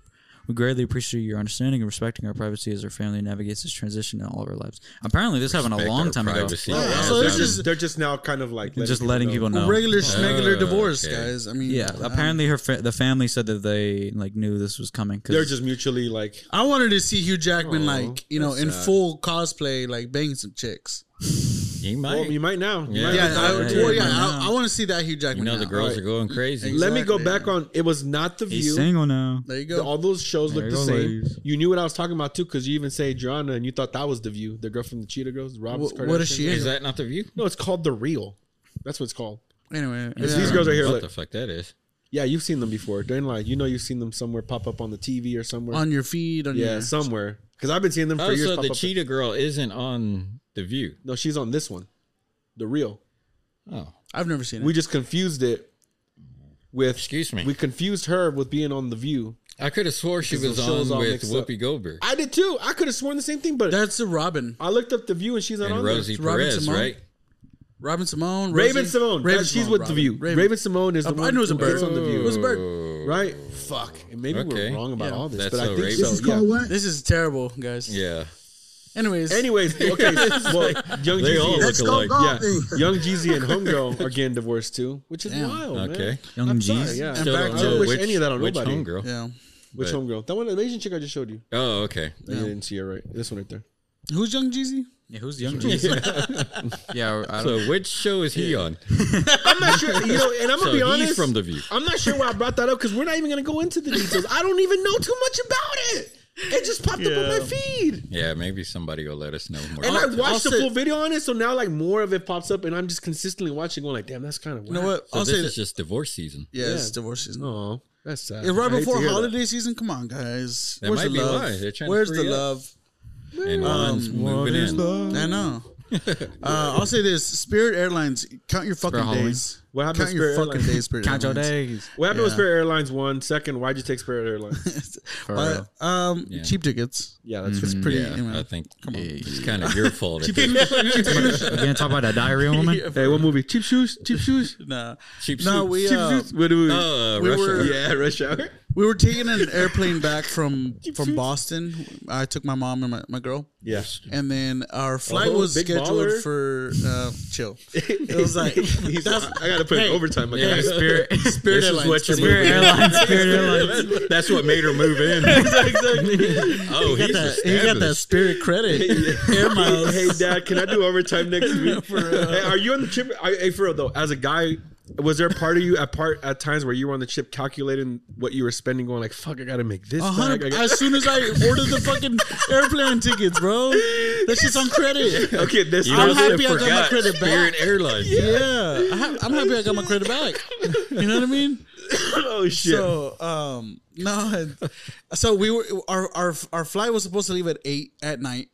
we greatly appreciate your understanding and respecting our privacy as our family navigates this transition in all of our lives. Apparently, this happened a long time privacy. Yeah, Yeah, so this that is They're just now kind of like just letting people know. regular schmegular Oh, divorce, okay. guys. I mean, Yeah, um, apparently her fa- the family said that they like knew this was coming. 'cause- They're just mutually like. I wanted to see Hugh Jackman Aw, like you know in sad. full cosplay, like banging some chicks. He might. Well, you might now. You Yeah. might Yeah, have I, time. well, yeah, yeah. I, I want to see that Hugh Jackman. you know the now. girls Right. are going crazy. Ex- Let me go Exactly. back on. It was not the he's view. single now. There you go. all those shows There look you the go, same. ladies. You knew what I was talking about too, because you even say Joanna, and you thought that was the view, the girl from the Cheetah Girls, Rob's Wh- what is Kardashian. she in? Is that not the view? No, it's called the Real. That's what it's called. Anyway, It's yeah. these girls right here. What Look. the fuck that is? Yeah, you've seen them before. They're in like you know you've seen them somewhere pop up on the TV or somewhere. on your feed. On yeah, your, somewhere. Because I've been seeing them for Oh, years. so pop the up. cheetah girl isn't on the view. No, she's on this one, the Real. Oh, I've never seen it. We just confused it with. excuse me. We confused her with being on the View. I could have swore she Because was the shows on all with mixed up. Whoopi Goldberg I did too. I could have sworn the same thing, but That's a Robin. I looked up the View and she's not and on Rosie It's Robin Perez, Simone? right? Robin Simone. Raven Simone. Raven she's Simone, with Robin. the View. Raven, Raven, Simone is the I one knew it was a who bird. gets on the View. It was a bird. Right? Fuck. And maybe Okay. we're wrong about Yeah. all this, That's but I so think racist. so. This is yeah. what? This is terrible, guys. Yeah. Anyways, Anyways, [LAUGHS] okay. well, Young They all look Let's go alike. yeah, golfing. Young Jeezy and [LAUGHS] Homegirl are getting divorced too, which is Damn. wild, man. Okay. Young I'm sorry, Jeezy. yeah. And Still back don't to- know I wish which, any of that on which nobody. homegirl. yeah. Which But- homegirl? That one, the Asian chick I just showed you. Oh, okay. You didn't see her right. This one right there. Who's Young Jeezy? Yeah, who's Young Jeezy? [LAUGHS] yeah, I don't, So which show is he on? I'm not sure. You know, and I'm gonna So be he's honest. from The View. I'm not sure why I brought that up because we're not even gonna go into the details. I don't even know too much about it. It just popped up on my feed. Yeah, maybe somebody will let us know more. And I I'll- watched I'll the say- full video on it, so now like more of it pops up, and I'm just consistently watching, going like, "Damn, that's kind of weird. You know what? so I'll this say is that. just divorce season. Yeah, it's divorce season. Oh, that's sad. It's right I before hear that. holiday season. Come on, guys. That Where's might the be love? why. They're to Where's the up. love? And one's um, moving in. I know. [LAUGHS] Uh, I'll say this: Spirit Airlines, count your fucking Halloween. days. What happened count to your Spirit fucking Airlines? days, Spirit Count your Airlines. days. What happened with Yeah. Spirit Airlines? One second. Why'd you take Spirit Airlines? [LAUGHS] For real. But um, Yeah. cheap tickets. yeah, that's It's pretty. Yeah, you I think come on. it's kind of your fault. if You gonna talk about that diarrhea woman? [LAUGHS] Hey, what movie? Cheap shoes. Cheap shoes. Nah, Cheap shoes. no, suits. we Cheap uh, shoes. What do we? Oh, uh, we Russia. were- yeah, rush hour. We were taking an airplane back from [LAUGHS] from Boston. I took my mom and my, my girl. Yeah. And then our flight Oh, was big scheduled baller. for uh, chill. [LAUGHS] It was like He's, [LAUGHS] that's, I gotta put Hey. in overtime. My Yeah. guy. Spirit, Spirit This is Airlines. what you're Spirit moving. Airlines, Spirit Airlines. That's what made her move in. exactly. Oh, He got he's that. He got that established. Spirit credit. Air miles. Hey, Dad, can I do overtime next week? Hey, are you on the trip? I, hey, for real though, as a guy, was there a part of you at part at times where you were on the chip calculating what you were spending, going like, "Fuck, I gotta make this." A back. hundred- I As soon as I ordered the fucking [LAUGHS] airplane tickets, bro, that shit's on credit. okay, this. You I'm happy I got my forgot credit back. Spirit Airlines. Yeah, I ha- I'm happy I got my credit back. You know what I mean? [LAUGHS] oh shit. So, um, no, so we were our our our flight was supposed to leave at eight at night,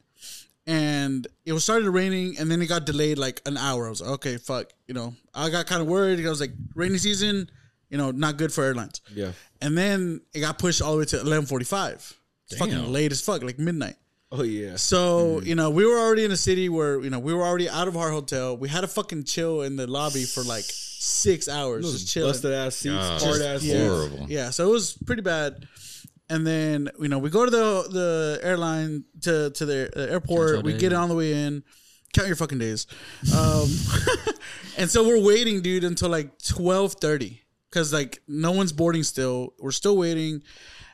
and it was started raining, and then it got delayed like an hour. I was like, okay, fuck, you know, I got kind of worried. I was like, rainy season, you know, not good for airlines. yeah. And then it got pushed all the way to eleven forty five. Fucking late as fuck, like midnight. Oh yeah. So you know, we were already in a city where you know we were already out of our hotel. We had to fucking chill in the lobby for like six hours, just chilling. Busted ass seats, Ah, hard ass yeah. seats. Horrible. Yeah, so it was pretty bad. And then you know we go to the the airline to to the, the airport. We days. get on the way in. Count your fucking days. Um, [LAUGHS] and so we're waiting, dude, until like twelve thirty because like no one's boarding still. We're still waiting.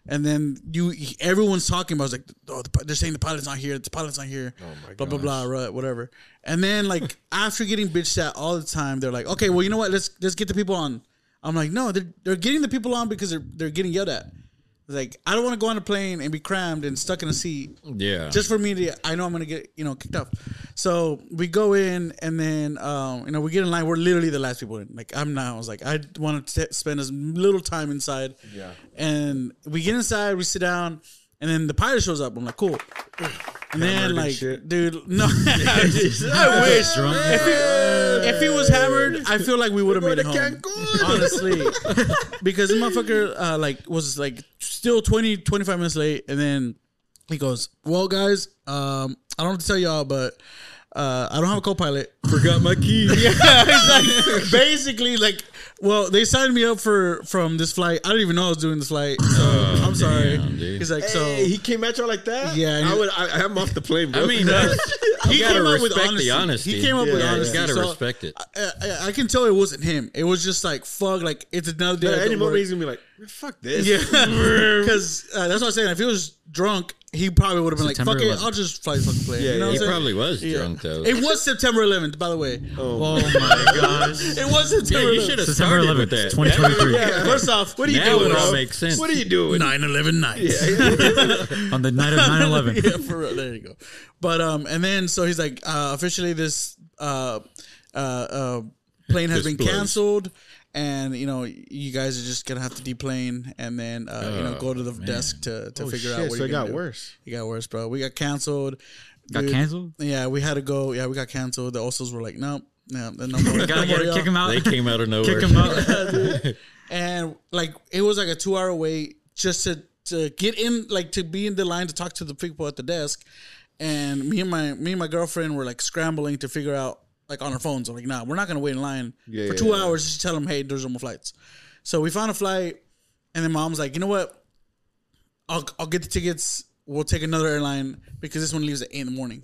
And then you, everyone's talking about it's like, oh, the, they're saying the pilot's not here. The pilot's not here. Oh my blah blah blah, right, whatever. And then like [LAUGHS] after getting bitched at all the time, they're like, okay, well, you know what? Let's let's get the people on. I'm like, no, they're they're getting the people on because they're they're getting yelled at. Like, I don't want to go on a plane and be crammed and stuck in a seat Yeah. just for me to I know I'm gonna get you know kicked off. So we go in and then um, you know we get in line. We're literally the last people in. Like I'm not. I was like I want to spend as little time inside. Yeah. And we get inside. We sit down. And then the pilot shows up. I'm like, cool. And then, like, shit. dude, [LAUGHS] no, [LAUGHS] I wish. If he, if he was hammered, I feel like we would have made it home. Honestly, [LAUGHS] because the motherfucker, uh, like, was like still 20, 25 minutes late, and then he goes, "Well, guys, um, I don't know what to tell y'all, but uh, I don't have a co-pilot. Forgot my key. [LAUGHS] yeah, exactly. Basically, like, well, they signed me up for from this flight. I didn't even know I was doing this flight. So I'm sorry. damn. He's like, so he came at you like that. Yeah, I he- would. I, I'm off the plane, bro. I mean, uh, [LAUGHS] he you gotta came up with honesty. the honesty. He came up with Yeah, honesty. You gotta So, respect it. I, I, I can tell it wasn't him. It was just like fuck. Like it's another day. But I at any moment he's gonna be like, "Fuck this." Yeah, [LAUGHS] because uh, that's what I'm saying. If he was drunk, he probably would have been like, September "Fuck it, I'll just fly the fucking plane." Yeah, you know what He I'm saying? probably was Yeah. drunk though. It was September 11th, by the way. Oh my gosh. [LAUGHS] It was September. you 11th. should have September started 11th, with that. 2023. Yeah, first off, what are you Now doing, it all bro? makes sense. What are you doing? 9/11 night. [LAUGHS] [LAUGHS] On the night of 9 11. yeah, for real. There you go. But um, and then so he's like, uh, officially this uh, uh, uh, plane has This been blows. canceled, and you know you guys are just gonna have to deplane and then uh, you know Oh, go to the desk to to Oh, figure shit, out what so you're it got do. worse. It got worse, bro. We got canceled. Got Dude, canceled? Yeah, we had to go. Yeah, we got canceled. The Osos were like, no, no, no more. Gotta get, kick him out. They came out of [LAUGHS] nowhere. Kick him out. [LAUGHS] [LAUGHS] and like it was like a two hour wait just to to get in like to be in the line to talk to the people at the desk and me and my me and my girlfriend were like scrambling to figure out like on our phones I'm like nah we're not gonna wait in line Yeah, for yeah, two yeah. hours just to tell them hey there's no more flights. So we found a flight and then mom's like you know what? I'll, I'll get the tickets. We'll take another airline because this one leaves at 8 in the morning.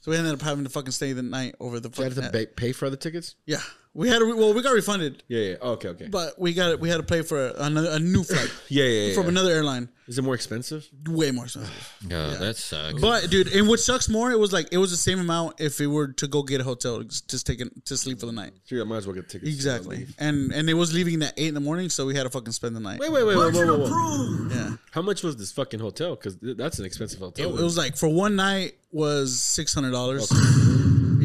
So we ended up having to fucking stay the night over the You had to pay, pay for the tickets. yeah we had to, well we got refunded Yeah, yeah. Oh, okay, okay. but we got we had to pay for another a new [COUGHS] flight yeah, yeah, yeah. from another airline, Is it more expensive? way more expensive. [SIGHS] Oh, that sucks. But dude, and what sucks more, it was like it was the same amount if we were to go get a hotel, just take it to sleep for the night. Sure, I might as well get tickets. Exactly, and and it was leaving at eight in the morning, so we had to fucking spend the night. Wait, wait, wait, wait, wait, wait. Yeah, How much was this fucking hotel? Because that's an expensive it, hotel. it was like for one night was six hundred dollars.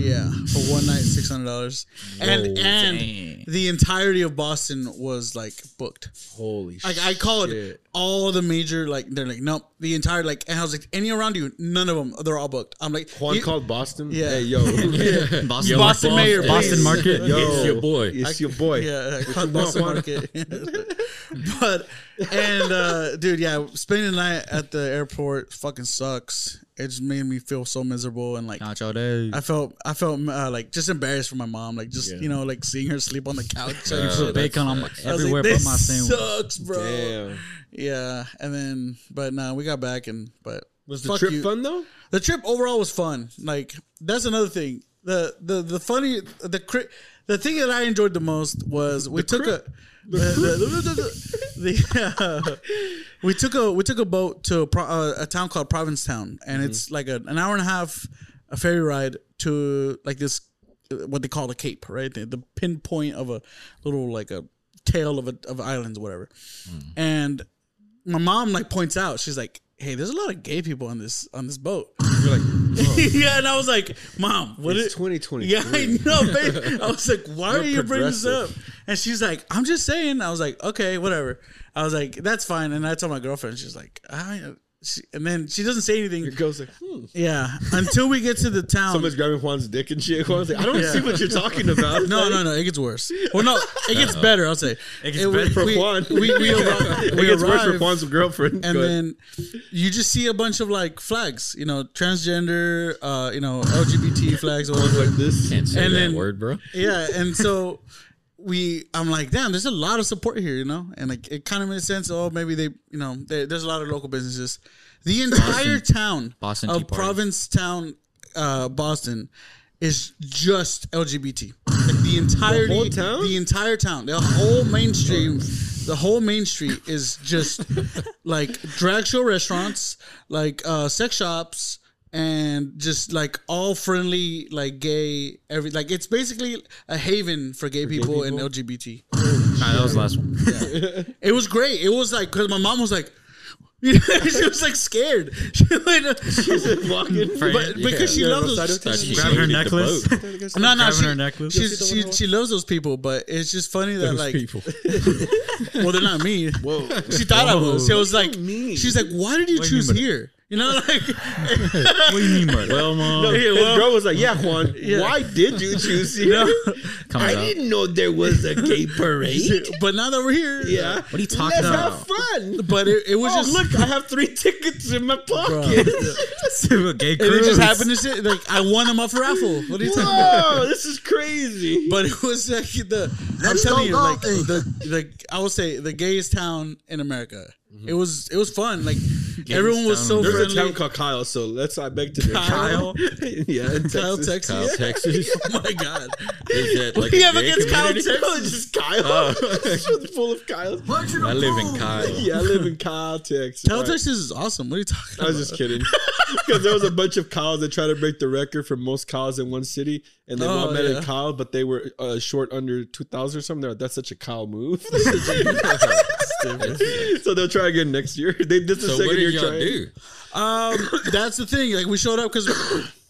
Yeah, for one night, six hundred dollars, and and Dang. the entirety of Boston was like booked. Holy Like I called shit. all the major like they're like nope the entire like and I was like any around you none of them they're all booked. I'm like Juan you- called Boston. Yeah. Hey, yo. [LAUGHS] [LAUGHS] Boston, Boston mayor, Boston market. yo. It's your boy. It's your boy. Yeah, I called Boston Market. [LAUGHS] but and uh dude, yeah, spending the night at the airport fucking sucks. It just made me feel so miserable and like Nacho day. I felt I felt uh, like just embarrassed for my mom, like just you know like seeing her sleep on the couch. and shit. that bacon on my, sucks. I was everywhere like, but my sandwich. Sucks, bro. Damn. Yeah, and then but no, we got back and but Was the trip you. fun though? The trip overall was fun. Like that's another thing. The the the funny the cri- the thing that I enjoyed the most was we took a the, the, the, the- uh, [LAUGHS] we took a we took a boat to a, pro, uh, a town called Provincetown, and it's like a, an hour and a half a ferry ride to like this what they call the Cape, right? The, the pinpoint of a little like a tail of a of islands, whatever. And my mom like points out, she's like, "Hey, there's a lot of gay people on this on this boat." [LAUGHS] You're like, [LAUGHS] yeah, and I was like, "Mom, what it's is?" 2023. Yeah, I know, babe. I was like, "Why You're are you bringing this up?" And she's like, "I'm just saying." I was like, "Okay, whatever." I was like, "That's fine." And I told my girlfriend, she's like, I, she, and then she doesn't say anything. Your girl's like, hmm. Yeah, until we get to the [LAUGHS] town. Someone's grabbing Juan's dick and shit. Juan's like, I don't Yeah. see what you're talking about. no, no, no. It gets worse. Well, no, it gets better. I'll say it gets better For we, Juan. We, we, arri- [LAUGHS] it we gets worse for Juan's girlfriend. and then you just see a bunch of like flags. You know, transgender. Uh, you know, LGBT flags or whatever. like this. Can't say And that then- word, bro. yeah and so [LAUGHS] we i'm like damn there's a lot of support here you know? And like it kind of made sense oh maybe they you know there there's a lot of local businesses. The entire town Boston Tea of provincetown uh boston is just lgbt like the entire whole town? the entire town. The whole mainstream the whole main street is just like drag show restaurants like uh sex shops and just like all friendly like gay every like it's basically a haven for gay people, and lgbt Nah, that was the last one. [LAUGHS] it was great it was like because my mom [LAUGHS] [LAUGHS] was like she was like scared she like, She's walking. but because she Yeah, loves those of town. She Grabbing her necklace. no no she, her necklace. she's, she, she loves those people but it's just funny that like people. well they're not me Whoa. she thought I was so it was like mean? she's like why did you What do you choose here you know like [LAUGHS] what do you mean by that? Well, mom. No, his well- girl was like, "Yeah, Juan, why did you choose here? Comes I out. didn't know there was a gay [LAUGHS] parade. but now that we're here yeah, uh, What are you talking Let's about? have fun. but it, it was Oh, just look, I have three tickets in my pocket. [LAUGHS] a gay And it just happened to sit like I won them off a raffle. What are you talking about? Whoa, this is crazy. But it was like the I'm telling you, like golfing. the the I would say the gayest town in America. It was it was fun. Like [LAUGHS] everyone was so town. There's friendly. a town called Kyle, so let's I beg to differ. Kyle? [LAUGHS] yeah, in Kyle, Texas. Texas. Kyle, Texas. [LAUGHS] Oh my god! Is that What like do you have gay against Kyle. Texas? No, it's just Kyle. it's full of Kyles. Punch in I live in. Kyle. Yeah, I live in Kyle, Texas. Kyle, Right. Texas is awesome. What are you talking I about? was just kidding. Because there was a bunch of Kyles that tried to break the record for most Kyles in one city, and they Oh, all met yeah. in Kyle, but they were uh, short under two thousand or something. They're like, That's such a cow move. [LAUGHS] so they'll try again next year. They this is the So second what year did y'all trying. do? Um, that's the thing. Like we showed up because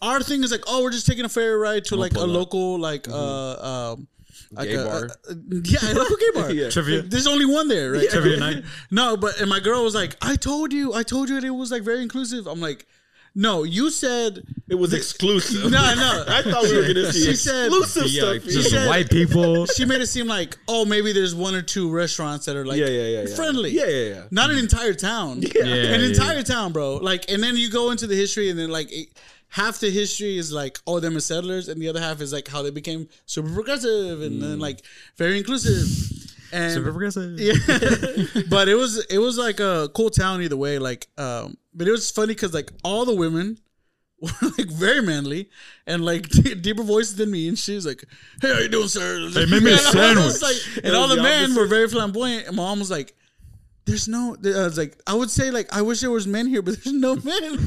our thing is like, oh, we're just taking a ferry ride to like a pull up. local like uh um. Like Gay a, bar. a- a- yeah, a local gay bar. [LAUGHS] Yeah. Trivia. There's only one there, right? Trivia night. [LAUGHS] No, but and my girl was like, "I told you, I told you it was like very inclusive." I'm like, "No, you said It was exclusive. [LAUGHS] no, no." I thought we were gonna see She said- exclusive Yeah, stuff. she She said- White people. She made it seem like, oh, maybe there's one or two restaurants that are like yeah, yeah, yeah, yeah. friendly. Yeah, yeah, yeah. Not an entire town. Yeah, an yeah. entire town, bro. Like, and then you go into the history, and then like it, half the history is like, oh, them as settlers, and the other half is like how they became super progressive and Mm. then like very inclusive. And Super progressive. [LAUGHS] yeah, [LAUGHS] but it was it was like a cool town either way. Like, um, but it was funny because like all the women [LAUGHS] were like very manly and like deeper voices than me, and she was like, "Hey, how you doing, sir?" They made me a And sandwich. like- and all the the men were very flamboyant, and my mom was like. There's no. I was like, I would say like, I wish there was men here, but [LAUGHS] there's no men.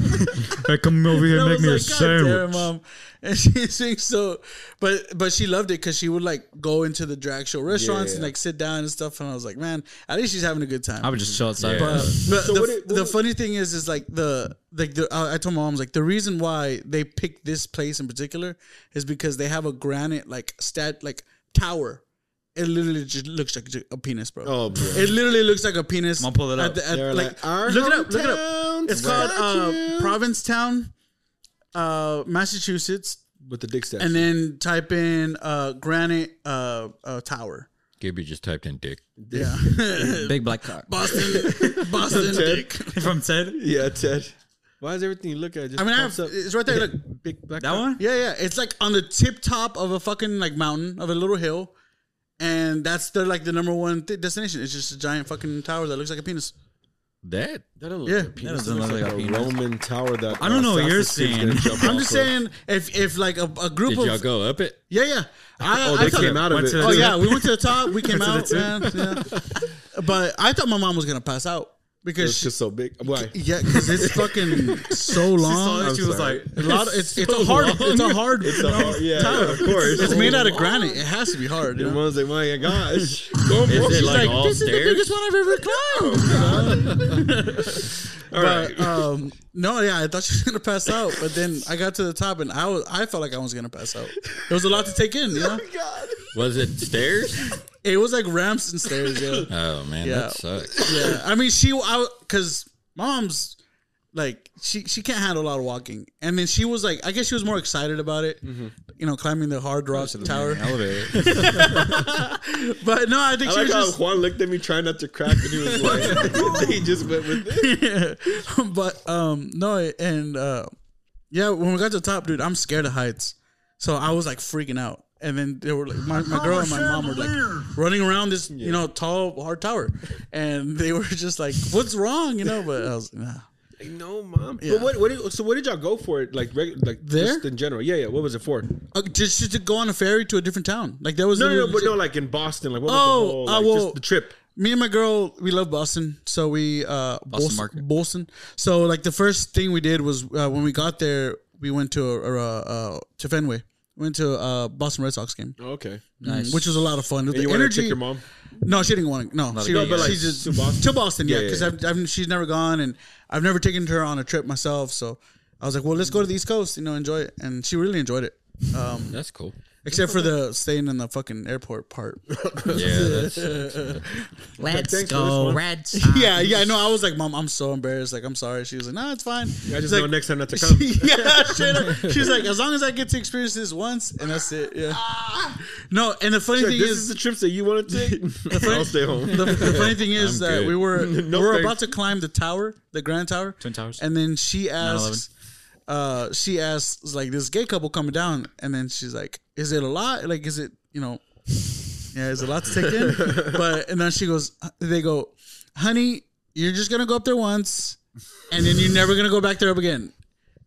Hey, come over here And I and make was me a like, God damn it, mom. And [LAUGHS] she thinks so, but but she loved it because she would like go into the drag show restaurants and like sit down and stuff. And I was like, man, at least she's having a good time. I would just chill outside. Yeah. But, but So the, what it- what the funny thing is, is like the like the I I told my mom like the reason why they picked this place in particular is because they have a granite like stat like tower. It literally just looks like a penis, bro. Oh, bro. It literally looks like a penis. I'm gonna pull it At up. the- at, They're like, like, "Our look it up. Look it up. hometown It's called uh, statue." Provincetown, uh, Massachusetts, with the dick statue. and then type in uh, granite uh, uh, tower. Gibby just typed in dick. Yeah, [LAUGHS] Big black cock. Boston, [LAUGHS] Boston Ted. dick. [LAUGHS] From Ted? yeah, Ted. Why is everything you look at just I mean, I pops have, up? it's right there. Look, Big black That cock? one? Yeah, yeah. It's like on the tip top of a fucking like mountain of a little hill, and that's their like the number one th- destination. It's just a giant fucking tower that looks like a penis. That That don't look Yeah. like a penis. That doesn't looks look like, like a a penis. Roman tower that I don't know what you're Assassin's Creed's seeing. [LAUGHS] I'm just saying, if if like a, a group of did y'all of go up it? yeah, yeah. I, Oh, I they thought- came out of went it. to the Oh yeah, we went to the top. [LAUGHS] We came Went to out, the man. Yeah. But I thought my mom was gonna pass out because It's just so big. Why? yeah, because it's fucking so [LAUGHS] long. I'm she was like, a lot. Of, it's it's a hard. It's a hard. It's a hard, yeah, of course. It's made out of granite. It has to be hard. Know? mom's like, my gosh. [LAUGHS] Is it She's like, like, this is the biggest one I've ever climbed. [LAUGHS] All but right. um, no, yeah, I thought she was gonna pass out, but then I got to the top and I was, I felt like I was gonna pass out. There was a lot to take in, you [LAUGHS] know. Was it stairs? It was like ramps and stairs, yeah. Oh man, Yeah. that sucks. Yeah, I mean, she, I, because mom's like she she can't handle a lot of walking, and then she was like, I guess she was more excited about it, you know, climbing the hard rock tower. elevator. [LAUGHS] But no, I think I she like was how just. Juan looked at me trying not to crack, and he was like, [LAUGHS] [LAUGHS] he just went with it. but um no and uh yeah when we got to the top dude i'm scared of heights so i was like freaking out and then they were like my, my girl and my mom were like running around this you know tall hard tower and they were just like what's wrong you know but i was nah. Like, no, mom. Yeah. But what? What? Did, so, what did y'all go for it? Like, reg, like There? just in general? Yeah, yeah. What was it for? uh, just, just to go on a ferry to a different town like that was No, no, no, but no, like in Boston. Like, what Oh, was the whole, uh, well- just the trip? me and my girl we love boston so we uh boston market. boston so like the first thing we did was uh, when we got there we went to a, a, uh to fenway went to a boston red sox game Oh, okay. Nice. which was a lot of fun. And the you wanted to energy. take your mom? No, she didn't want to. No, she, a No, but like she just to Boston. to Boston. Yeah, Yeah, yeah, because yeah. I've, I've she's never gone, and I've never taken her on a trip myself. So I was like, well, let's go to the East Coast. You know, enjoy it, and she really enjoyed it. Um, That's cool. Except for the staying in the fucking airport part. [LAUGHS] Yeah, [LAUGHS] that's Let's Thanks for go, this one. Red Sox. [LAUGHS] yeah, yeah. No, I was like, mom, I'm so embarrassed. Like, I'm sorry. She was like, no, it's fine. I just She's know next time not to come. yeah, straight up. She's like, as long as I get to experience this once, and that's it. Yeah. Ah. No, and the funny Like, thing this is, is the trips that you want to take. I'll stay home. the, the funny thing is I'm that good. we were No we were thanks. about to climb the tower, the Grand Tower, Twin Towers. and then she asks, uh, she asks like this gay couple coming down, and then she's like, "Is it a lot? Like, is it you know, yeah, is it a lot to take in?" [LAUGHS] but and then she goes, they go, "Honey, you're just gonna go up there once, and then you're never gonna go back there up again."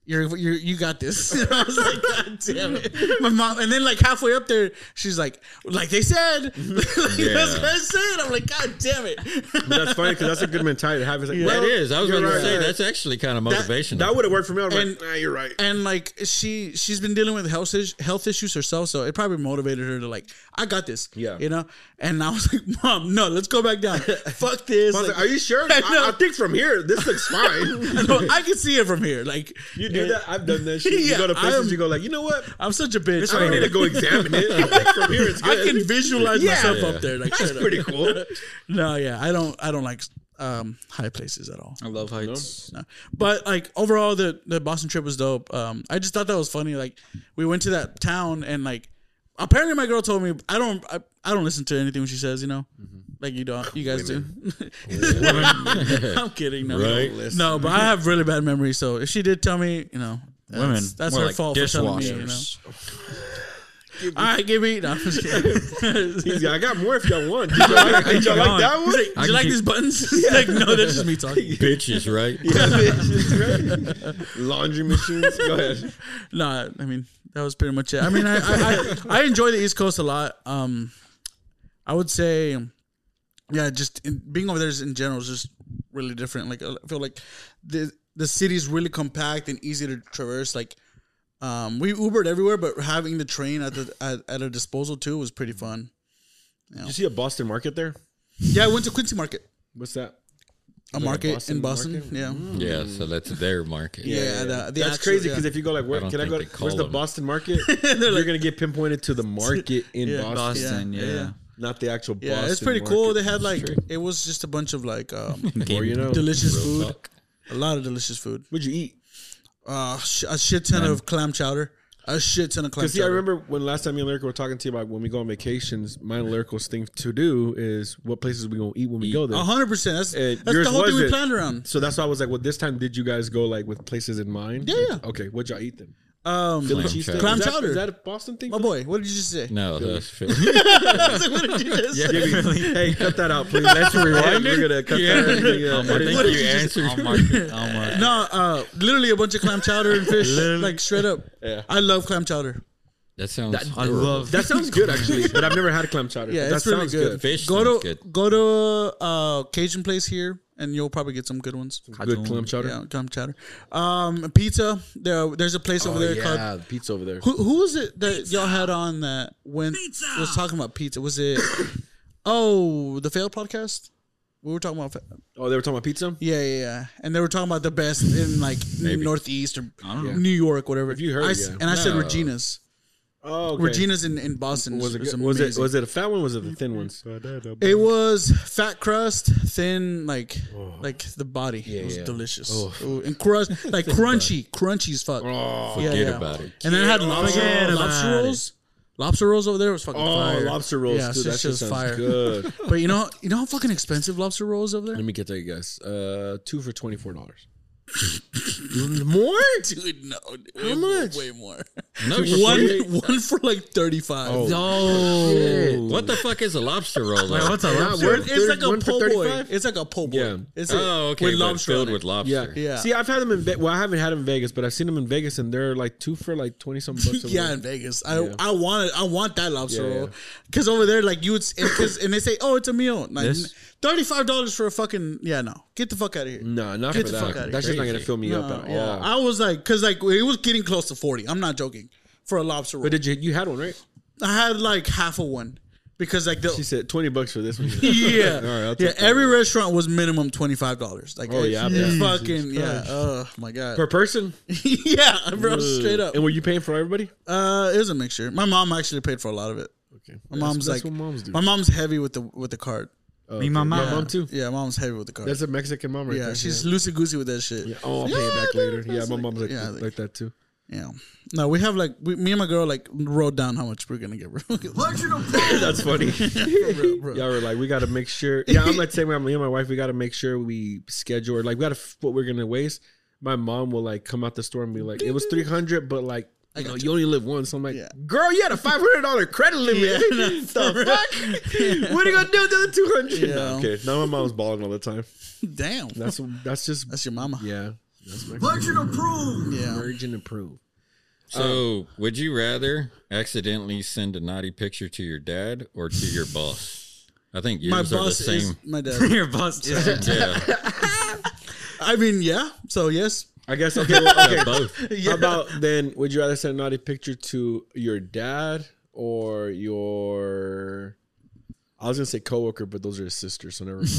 You're, you're you got this. [LAUGHS] I was like, God damn it, my mom. And then like halfway up there, she's like, like they said, [LAUGHS] like, that's what I said. I'm like, God damn it. That's funny because that's a good mentality to have. It's like, well, that is. I was you're going right. to say that's actually kind of motivational. That would have worked for me. I was And- like, nah, you're right. and like she she's been dealing with health is- health issues herself, so it probably motivated her to like, I got this. Yeah. you know. And I was like, Mom, no, let's go back down. [LAUGHS] Fuck this. Like, like, are you sure? I I. I think from here, this looks fine. no, I can see it from here. Like You do that? I've done that shit. [LAUGHS] You Yeah, go to places, I'm- you go like, you know what? I'm such a bitch. I don't need to go examine it. I from here, it's good. I can visualize Yeah. myself Yeah. up there. Like That's pretty cool. [LAUGHS] No, yeah, I don't. I don't like um, high places at all. I love heights. No. But like overall, the the Boston trip was dope. Um, I just thought that was funny. Like we went to that town and like apparently my girl told me I don't I, I don't listen to anything when she says. You know, like you don't. You guys do. [LAUGHS] I'm kidding. No, Right. no, but I have really bad memory. So if she did tell me, you know, that's, Women. that's more her like fault for telling me. You know. dishwashers. All right, give me. No, I'm just kidding. [LAUGHS] Got, I got more if y'all want. Did y'all like, did y'all like that one? Like, do you like these buttons? [LAUGHS] like, no, that's just me talking. Bitches, right? Yeah, bitches, right? Laundry machines. Go ahead. No, I mean that was pretty much it. I mean, I I, I, I enjoy the East Coast a lot. Um, I would say yeah, just in, being over there is in general is just really different. Like I feel like the the city is really compact and easy to traverse. Like um, we Ubered everywhere, but having the train at the at, at a disposal too was pretty fun. Did you see a Boston market there? Yeah, I went to Quincy Market, What's that? a Like a market Boston in Boston. market? Yeah, Yeah, so that's their market. yeah, the, the That's actual- crazy yeah. because if you go like, where can I go? they call Where's the. Boston market? [LAUGHS] You're gonna get pinpointed to the [LAUGHS] market in Yeah. Boston, Boston, Yeah, yeah. yeah. Not the actual. Boss. Yeah, Boston it's pretty cool. They had like it was just a bunch of like um, [LAUGHS] you know, delicious Real food, talk. a lot of delicious food. What'd you eat? Uh, sh- a shit ton of clam chowder, a shit ton of clam Because see, I chowder. remember when last time me and Lyrical were talking to you about when we go on vacations. My and Lyrical's thing to do is what places we gonna eat when we go there. A hundred percent. That's And that's yours the whole thing we wasn't. planned around. So that's why I was like, well, this time did you guys go like with places in mind? Yeah, yeah. Okay, what'd y'all eat then? Um, Philly Clam cheesesteak? chowder. Clam Is that- chowder. Is that a Boston thing? my boy, what did you just say? No, that's [LAUGHS] Philly. what did you just say? Jimmy, [LAUGHS] hey, cut that out, please. Let's rewind. We're gonna cut Yeah. that. Yeah. [LAUGHS] I think What did you you just- answered. I'll mark it. I'll mark it. No, uh, literally a bunch of clam chowder and fish, like straight up. Yeah. I love clam chowder. That sounds. I love That sounds good actually, but I've never had clam chowder. Yeah, that it's really sounds good. Fish go sounds to good. go to uh, Cajun place here, and you'll probably get some good ones. Good clam chowder. Yeah, clam chowder. Um, pizza. There, there's a place over Oh, there yeah, called. the pizza over there. Who, who was it that y'all had on that when was talking about pizza? Was it? oh, the failed podcast. We were talking about. fa- Oh, they were talking about pizza. Yeah, yeah, yeah. And they were talking about the best in like Northeast or New York, whatever. If you heard, I s- yeah. and I said Regina's. Oh, okay. Regina's in, in Boston. was it good? was it was it a fat one? or Was it the thin ones? It was fat crust, thin, like like the body. it was yeah. delicious. Ooh, and crust, [LAUGHS] like crunchy, crunchy as fuck. Oh, yeah, Forget yeah. about it. And then it had lobster, lobster rolls. Lobster rolls over there was fucking oh, fire. lobster rolls. Yeah, dude, that shit was sounds fire. good. [LAUGHS] But you know, you know how fucking expensive lobster rolls over there. Let me get that, you guys. Uh, two for twenty four dollars. [LAUGHS] More? Dude, no, dude, How much? Way more. No, [LAUGHS] one, one for like thirty five. Oh, No. What the fuck is a lobster roll? Wait, though? what's a lobster? we're- It's like a one po' boy. It's like a po' boy. Yeah. It's oh, okay, with lobster filled with lobster. Yeah. Yeah. See, I've had them in. Ve- well, I haven't had them in Vegas, but I've seen them in Vegas, and they're like two for like twenty something bucks. [LAUGHS] yeah, in Vegas. I Yeah. I want it. I want that lobster Yeah, roll yeah. because over there, like you would, because and they say, oh, it's a meal. Like, This- Thirty five dollars for a fucking yeah. No, get the fuck out of here. No, not Get for the fuck that. That's just not gonna fill me No, up at yeah. all. I was like, because like it was getting close to forty. I'm not joking for a lobster roll. But did you? You had one, right? I had like half of one because like the She said twenty bucks for this one. [LAUGHS] yeah, All right, yeah. Every restaurant was minimum twenty five dollars. Like, Oh, yeah, I it's bet. fucking yeah. Oh my god, per person. [LAUGHS] yeah, bro, straight up. And were you paying for everybody? Uh, it was a mixture. My mom actually paid for a lot of it. Okay, My mom's that's like, what moms my mom's heavy with the with the card. Oh, Me, my okay. mom. Yeah, mom too. Yeah, mom's heavy with the car. That's a Mexican mom right yeah, there. she's loosey goosey with that shit. Yeah. Yeah. Oh, I'll pay it back later. Yeah, my like- mom's like, yeah, like, like- that too. Yeah. No, we have like we, me and my girl like wrote down how much we're gonna get. [LAUGHS] [LAUGHS] That's funny. bro. [LAUGHS] Y'all were like, we got to make sure. Yeah, I'm like saying, me and my wife, we got to make sure we schedule or like we got to what we're gonna waste. My mom will like come out the store and be like, it was three hundred, but like. You, know, you only live once. So I'm like, Yeah. girl, you had a five hundred dollar credit limit. Yeah, [LAUGHS] the [LAUGHS] fuck? [LAUGHS] what are you gonna do with the other two hundred? Yeah. Okay, now my mom's balling all the time. Damn, That's that's just that's your mama. yeah. That's my Virgin approved. Yeah, virgin approved. So, would you rather accidentally send a naughty picture to your dad or to your boss? I think my yours are the boss same. is my dad. Your boss is yeah, I mean, yeah. So yes, I guess okay. Well, [LAUGHS] okay. yeah, both. Yeah. How about then? Would you rather send a naughty picture to your dad or your? I was gonna say coworker, but those are his sisters, so never mind. [LAUGHS]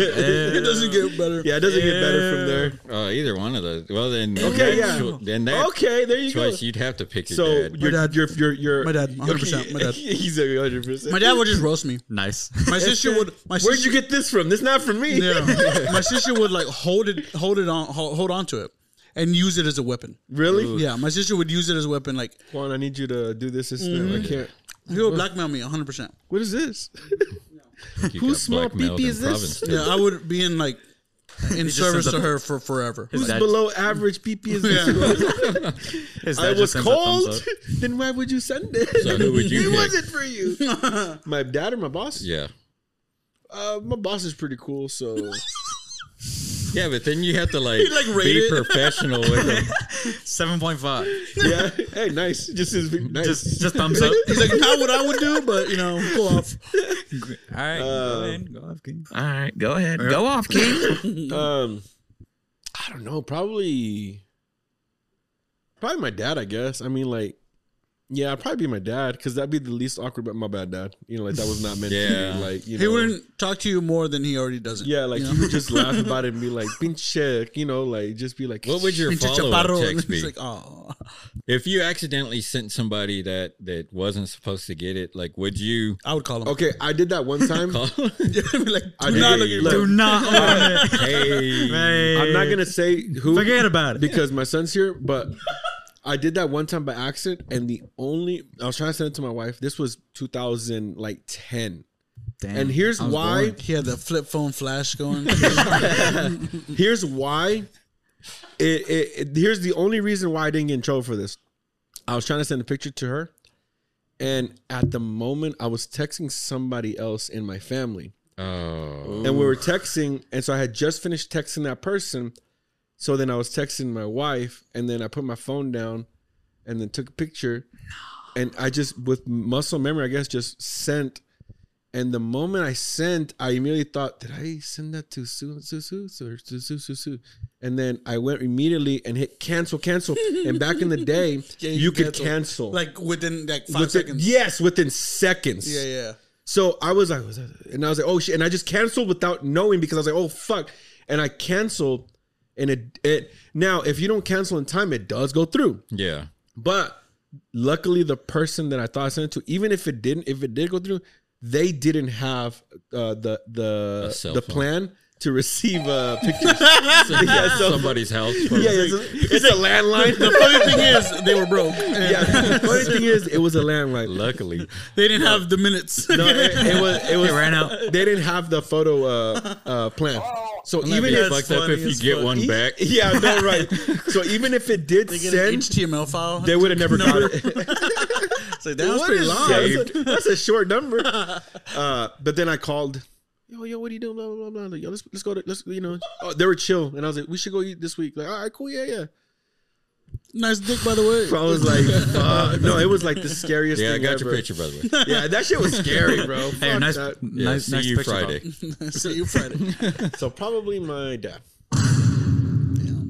it doesn't get better. yeah, it doesn't get better from there. Uh, either one of those. Well, then, Okay, that yeah. cho- then that Okay, there you choice, go. you'd have to pick your So dad. your dad- your your your my dad, [LAUGHS] 100%, my dad. He's a hundred percent. My dad would just roast me. nice. My sister would. My Where'd sister, you get this from? This not from me. Yeah, my sister would like hold it, hold it on, hold, hold on to it, and use it as a weapon. Really? Yeah, my sister would use it as a weapon. Like Juan, I need you to do this. This and that. I can't. he would blackmail me 100. percent What is this? You [LAUGHS] whose small blackmailed PP is this? Yeah, I would be in like [LAUGHS] in service to her for forever. Who's dad- below average PP is this? [LAUGHS] His I was just sends a thumbs cold. then why would you send it? So who would you it pick? wasn't for you. my dad or my boss? Yeah. Uh, my boss is pretty cool, so Yeah, but then you have to like, [LAUGHS] like, be it. professional with them. [LAUGHS] Seven point five. yeah. Hey, nice. Just as nice. Just just thumbs up. He's like, not what I would do, but you know, go off. All right, go ahead, go off, King. All right, go ahead. Go off, King. [LAUGHS] um, I don't know. Probably, probably my dad. I guess. I mean, like, yeah, I'd probably be my dad because that'd be the least awkward. But my bad, dad. You know, like that was not meant Yeah. to be. Like, you He wouldn't talk to you more than he already does. Yeah, like you he would just laugh [LAUGHS] about it and be like, "Pinche," you know, like just be like, What would your Pinche follow up text [LAUGHS] be? like, oh, If you accidentally sent somebody that that wasn't supposed to get it, like, would you I would call him. Okay, I did that one time. [LAUGHS] call? Be like, I do did- not look at look, Do not open it. hey, Hey. I'm not gonna say who. Forget about it. because my son's here, but I did that one time by accident, and the only I was trying to send it to my wife. This was 2000 like 10. Damn, And here's why. born. He had the flip phone flash going. [LAUGHS] Here's why. It, it, it- here's the only reason why I didn't get in trouble for this. I was trying to send a picture to her, and at the moment I was texting somebody else in my family. oh, and we were texting and so i had just finished texting that person so then i was texting my wife and then i put my phone down and then took a picture. And i just with muscle memory i guess just sent. And the moment i sent i immediately thought did i send that to sue sue sue to sue sue sue and then i went immediately and hit cancel cancel. And back in the [LAUGHS] day Yeah, you, could cancel. cancel. Like within like five Within- seconds. yes within seconds. Yeah, yeah. so I was like, and I was like, oh shit, and I just canceled without knowing because I was like, oh fuck, and I canceled, and it it now if you don't cancel in time, it does go through. yeah. But luckily, the person that I thought I sent it to, even if it didn't, if it did go through, they didn't have uh, the the the phone. plan to receive uh, [LAUGHS] pictures. [LAUGHS] yeah, so, [LAUGHS] Somebody's house. yeah, it's a, it's a landline. The funny thing is, they were broke. yeah, the funny thing is, it was a landline. Luckily, They didn't have the minutes. No, it, it was it was It ran out. They didn't have the photo uh, uh, plan. So even even if fucked up if you get fuck. one back. yeah, no, [LAUGHS] right. So even if it did They get an send, HTML file. they would have never got it. [LAUGHS] It's like, that was pretty long. yeah, that's, a, that's a short number. [LAUGHS] Uh, but then I called. Yo, yo, what are you doing? Blah blah blah. blah. Like, yo, let's let's go to let's you know. Oh, they were chill, and I was like, we should go eat this week. Like, all right, cool, yeah, yeah. Nice dick, by the way. So [LAUGHS] I was like, fuck. no, it was like the scariest. Yeah, I thing got ever. your picture by the way. [LAUGHS] Yeah, that shit was scary, bro. [LAUGHS] Hey, Fuck nice, that. Yeah, nice, see nice you picture, Friday. See you Friday. So probably my dad.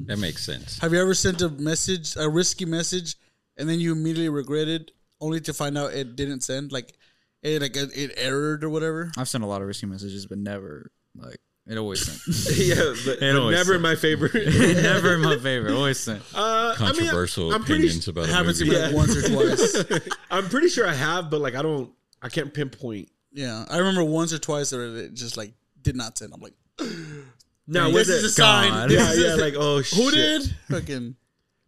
That makes sense. Have you ever sent a message, a risky message, and then you immediately regretted, only to find out it didn't send? Like, it like it, it errored or whatever. I've sent a lot of risky messages, but never like it always sent. [LAUGHS] yeah, but, but always never sucks. my favorite. [LAUGHS] never my favorite. [LAUGHS] Always sent. Uh, I mean, Controversial I'm pretty opinions about a Happens to movie. me like once or twice. I'm pretty sure I have, but like I don't, I can't pinpoint. Yeah, I remember once or twice that it just like did not send. I'm like, [GASPS] Now this was is a sign. God. This Yeah, is- yeah, like oh shit. who did? Fucking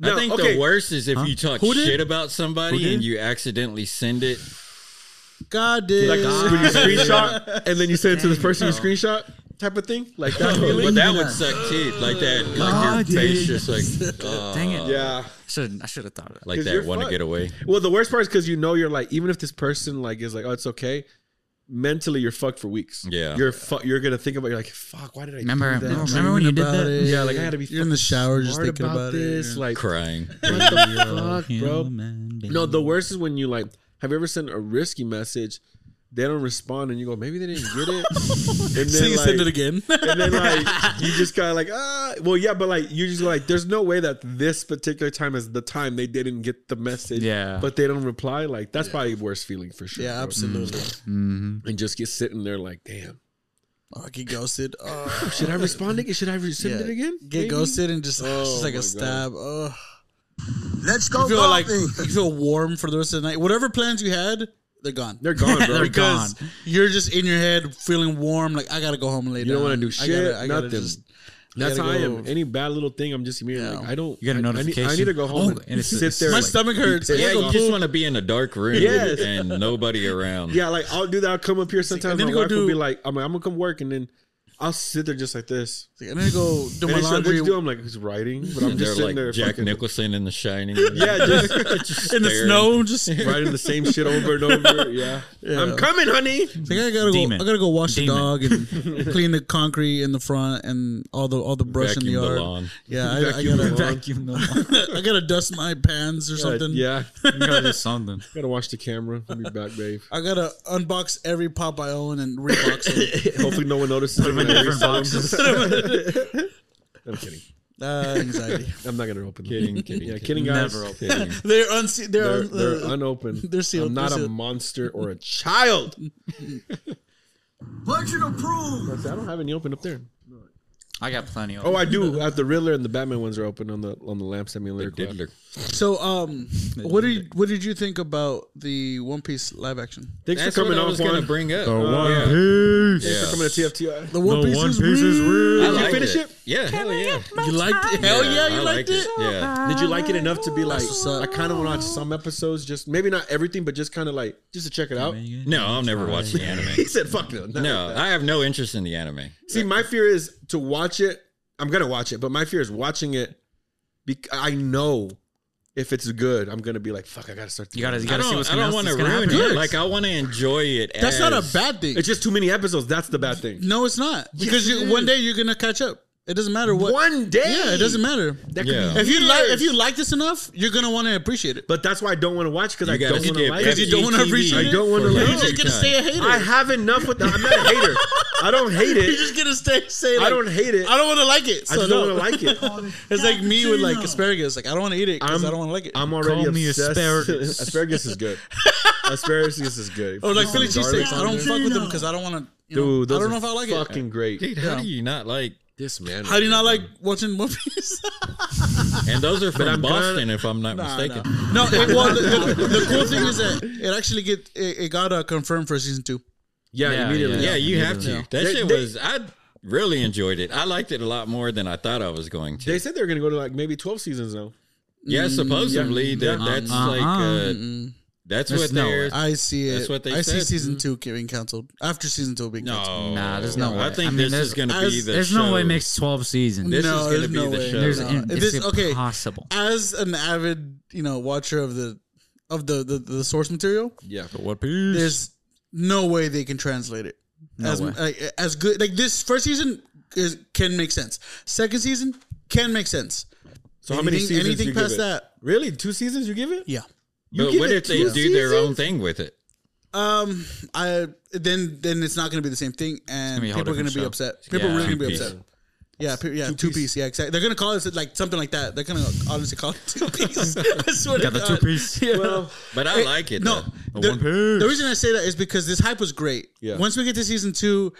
No, I think okay. the worst is if you talk shit about somebody and you accidentally send it. God did. Like when you screenshot and then you send it to this person you screenshot type of thing, like that [LAUGHS] feeling. But that would suck too. Like that, like your face just like, uh, [LAUGHS] Dang it. yeah. Should I should have thought of that. like 'Cause that you're want to fucked. get away. Well, the worst part is because you know you're like, even if this person like is like, oh, it's okay. Mentally, you're fucked for weeks. Yeah. you're fu- you're gonna think about. You're like, fuck. Why did I Remember, do that? remember when you did that? it. Yeah, like I had to be. You're in the fucking shower just smart thinking about it, this. yeah. Like, Crying. what the fuck, bro? Human. No, the worst is when you like. Have you ever sent a risky message? They don't respond, and you go, maybe they didn't get it. [LAUGHS] and then so you like, send it again. and then like [LAUGHS] you just kind of like ah, well, yeah, but like you just go like, there's no way that this particular time is the time they didn't get the message. Yeah. but they don't reply. Like that's probably the worst feeling for sure. yeah, bro. absolutely. And just get sitting there like, damn, Oh, get ghosted. [LAUGHS] Oh, should I respond? again? Should I resend yeah. it again? Get Maybe? ghosted and just, Oh just like my a God. stab. Oh. Let's go You feel like you feel warm for the rest of the night. Whatever plans you had, they're gone. They're gone, [LAUGHS] bro. They're because gone. you're just in your head feeling warm. Like I gotta go home and lay You down. don't wanna do I shit, gotta- I gotta nothing. just- That's how gotta I go- am. Any bad little thing, I'm just immediately Yeah. like, I don't. You get a I- I need- I, notification. need to go home Oh, and, and it's- sit it's- there. My like, stomach hurts. Yeah, I Yeah, gotta you go just poop. want to be in a dark room Yes. and nobody around. Yeah, like I'll do that. I'll come up here sometimes. need My to go wife will do- be like, I'm like, I'm gonna come work, and then I'll sit there just like this. Like, I need to go do my he's what'd laundry you do? I'm like, he's writing, but I'm [LAUGHS] just sitting like there Jack fucking- Nicholson in The Shining. [LAUGHS] Yeah, just [LAUGHS] in the staring. snow. Just writing the same shit over and over. Yeah, I'm coming, honey. Like I gotta go. I gotta go wash Demon. the dog and clean the concrete in the front and all the all the brush in the Vacuum the yard. lawn. Yeah, I, I Vacuum the gotta lawn. Vacuum the I gotta dust my pans or something. Yeah, You gotta do something. gotta watch the camera. I'll be back, babe. I gotta unbox every pop I own and rebox it. Hopefully, no one notices. Put in different boxes. [LAUGHS] I'm kidding. Uh, anxiety. [LAUGHS] I'm not gonna open them. Kidding, [LAUGHS] kidding, Yeah, kidding. kidding, guys. Never open. Kidding. They're unse- They're, They're, un- they're uh, unopened. they're sealed, I'm not they're a monster or a child. Budget approved. I don't have any open up there. I got plenty of. Oh, I do. At the Riddler and the Batman ones are open on the on the lamp I mean, The diddler. So, um, [LAUGHS] what did you, what did you think about the One Piece live action? Thanks That's for coming what I on. was going to Juan. bring up. The Uh, yeah. Thanks Yeah. for coming to TFTI. The One Piece, is, real. Did you finish it? Yeah, hell yeah. You liked it? Hell yeah, you I liked it. Yeah. Did you like it enough to be like? what's up. I kind of want to watch some episodes, just maybe not everything, but just kind of like just to check it out. No, I'll never watch the anime. [LAUGHS] He said, "Fuck no." not No, like that. I have no interest in the anime. See, my fear is to watch it. I'm gonna watch it, but my fear is watching it. Bec- I know if it's good, I'm gonna be like, "Fuck, I gotta start." You gotta, you I gotta see don't, what's I gonna, don't want to ruin happen. it. Like, I want to enjoy it. That's not a bad thing. It's just too many episodes. That's the bad thing. no, it's not because you, one day you're gonna catch up. It doesn't matter what. One day, Yeah, it doesn't matter. That could Yeah. be If you like, if you like this enough, you're gonna want to appreciate it. but that's why I don't want to watch because I You gotta don't want to skip like Because it. you don't want to FGTV. appreciate I it. don't want to For like You're it. just gonna stay a hater. I have enough with that. I'm not a hater. I don't [LAUGHS] hate it. You're it. just gonna stay say. Like, I don't hate it. I don't want to like it. I So just don't want to like it. [LAUGHS] It's like me with like asparagus. Like I don't want to eat it because I'm- I don't want to like it. I'm already Call me obsessed. asparagus. [LAUGHS] asparagus is good. asparagus is good. or like Philly Garlic cheesesteaks. I don't there. fuck with them because I don't want to. You know, Dude, those I don't are know if I like it. fucking great. Dude, how do you not like? This man. How do you not like watching One Piece? [LAUGHS] And those are from I'm Boston, if I'm not mistaken. no, it, well, the, the, the cool thing is that it actually get it, it got uh, confirmed for season two. Yeah, Yeah, immediately. Yeah, you have to. That They- shit they- was. I really enjoyed it. I liked it a lot more than I thought I was going to. They said they were gonna go to like maybe 12 seasons though. yeah, supposedly Yeah. that that's Uh-uh. like uh, that's There's what no I see it. That's what they I see said. season mm-hmm. two getting canceled after season two being canceled. No, Nah, there's no I way. think I mean, this is going to be the. There's no way it makes 12 seasons. This No, is going to there's be no the way. show. There's No. in, It it's is- okay. impossible. As an avid, you know, watcher of the of the the, the source material, Yeah. But what piece? there's no way they can translate it as way. like, as good. Like this first season is can make sense. Second season can make sense. So how many Anything- seasons anything you give past it? that? Really? Two seasons you give it? Yeah. You But what if they two do their own thing with it? Um, I then then it's not going to be the same thing, and be a people are going to be upset. People Yeah. are really going to be Two-piece. upset. Yeah, pe- yeah, two, piece. Yeah, exactly. They're going to call it like something like that. They're going to honestly call it [LAUGHS] two piece. [LAUGHS] I swear Got the God. two piece. Yeah. Well, But I like it. No, the, One Piece. the reason I say that is because this hype was great. Yeah. Once we get to season two,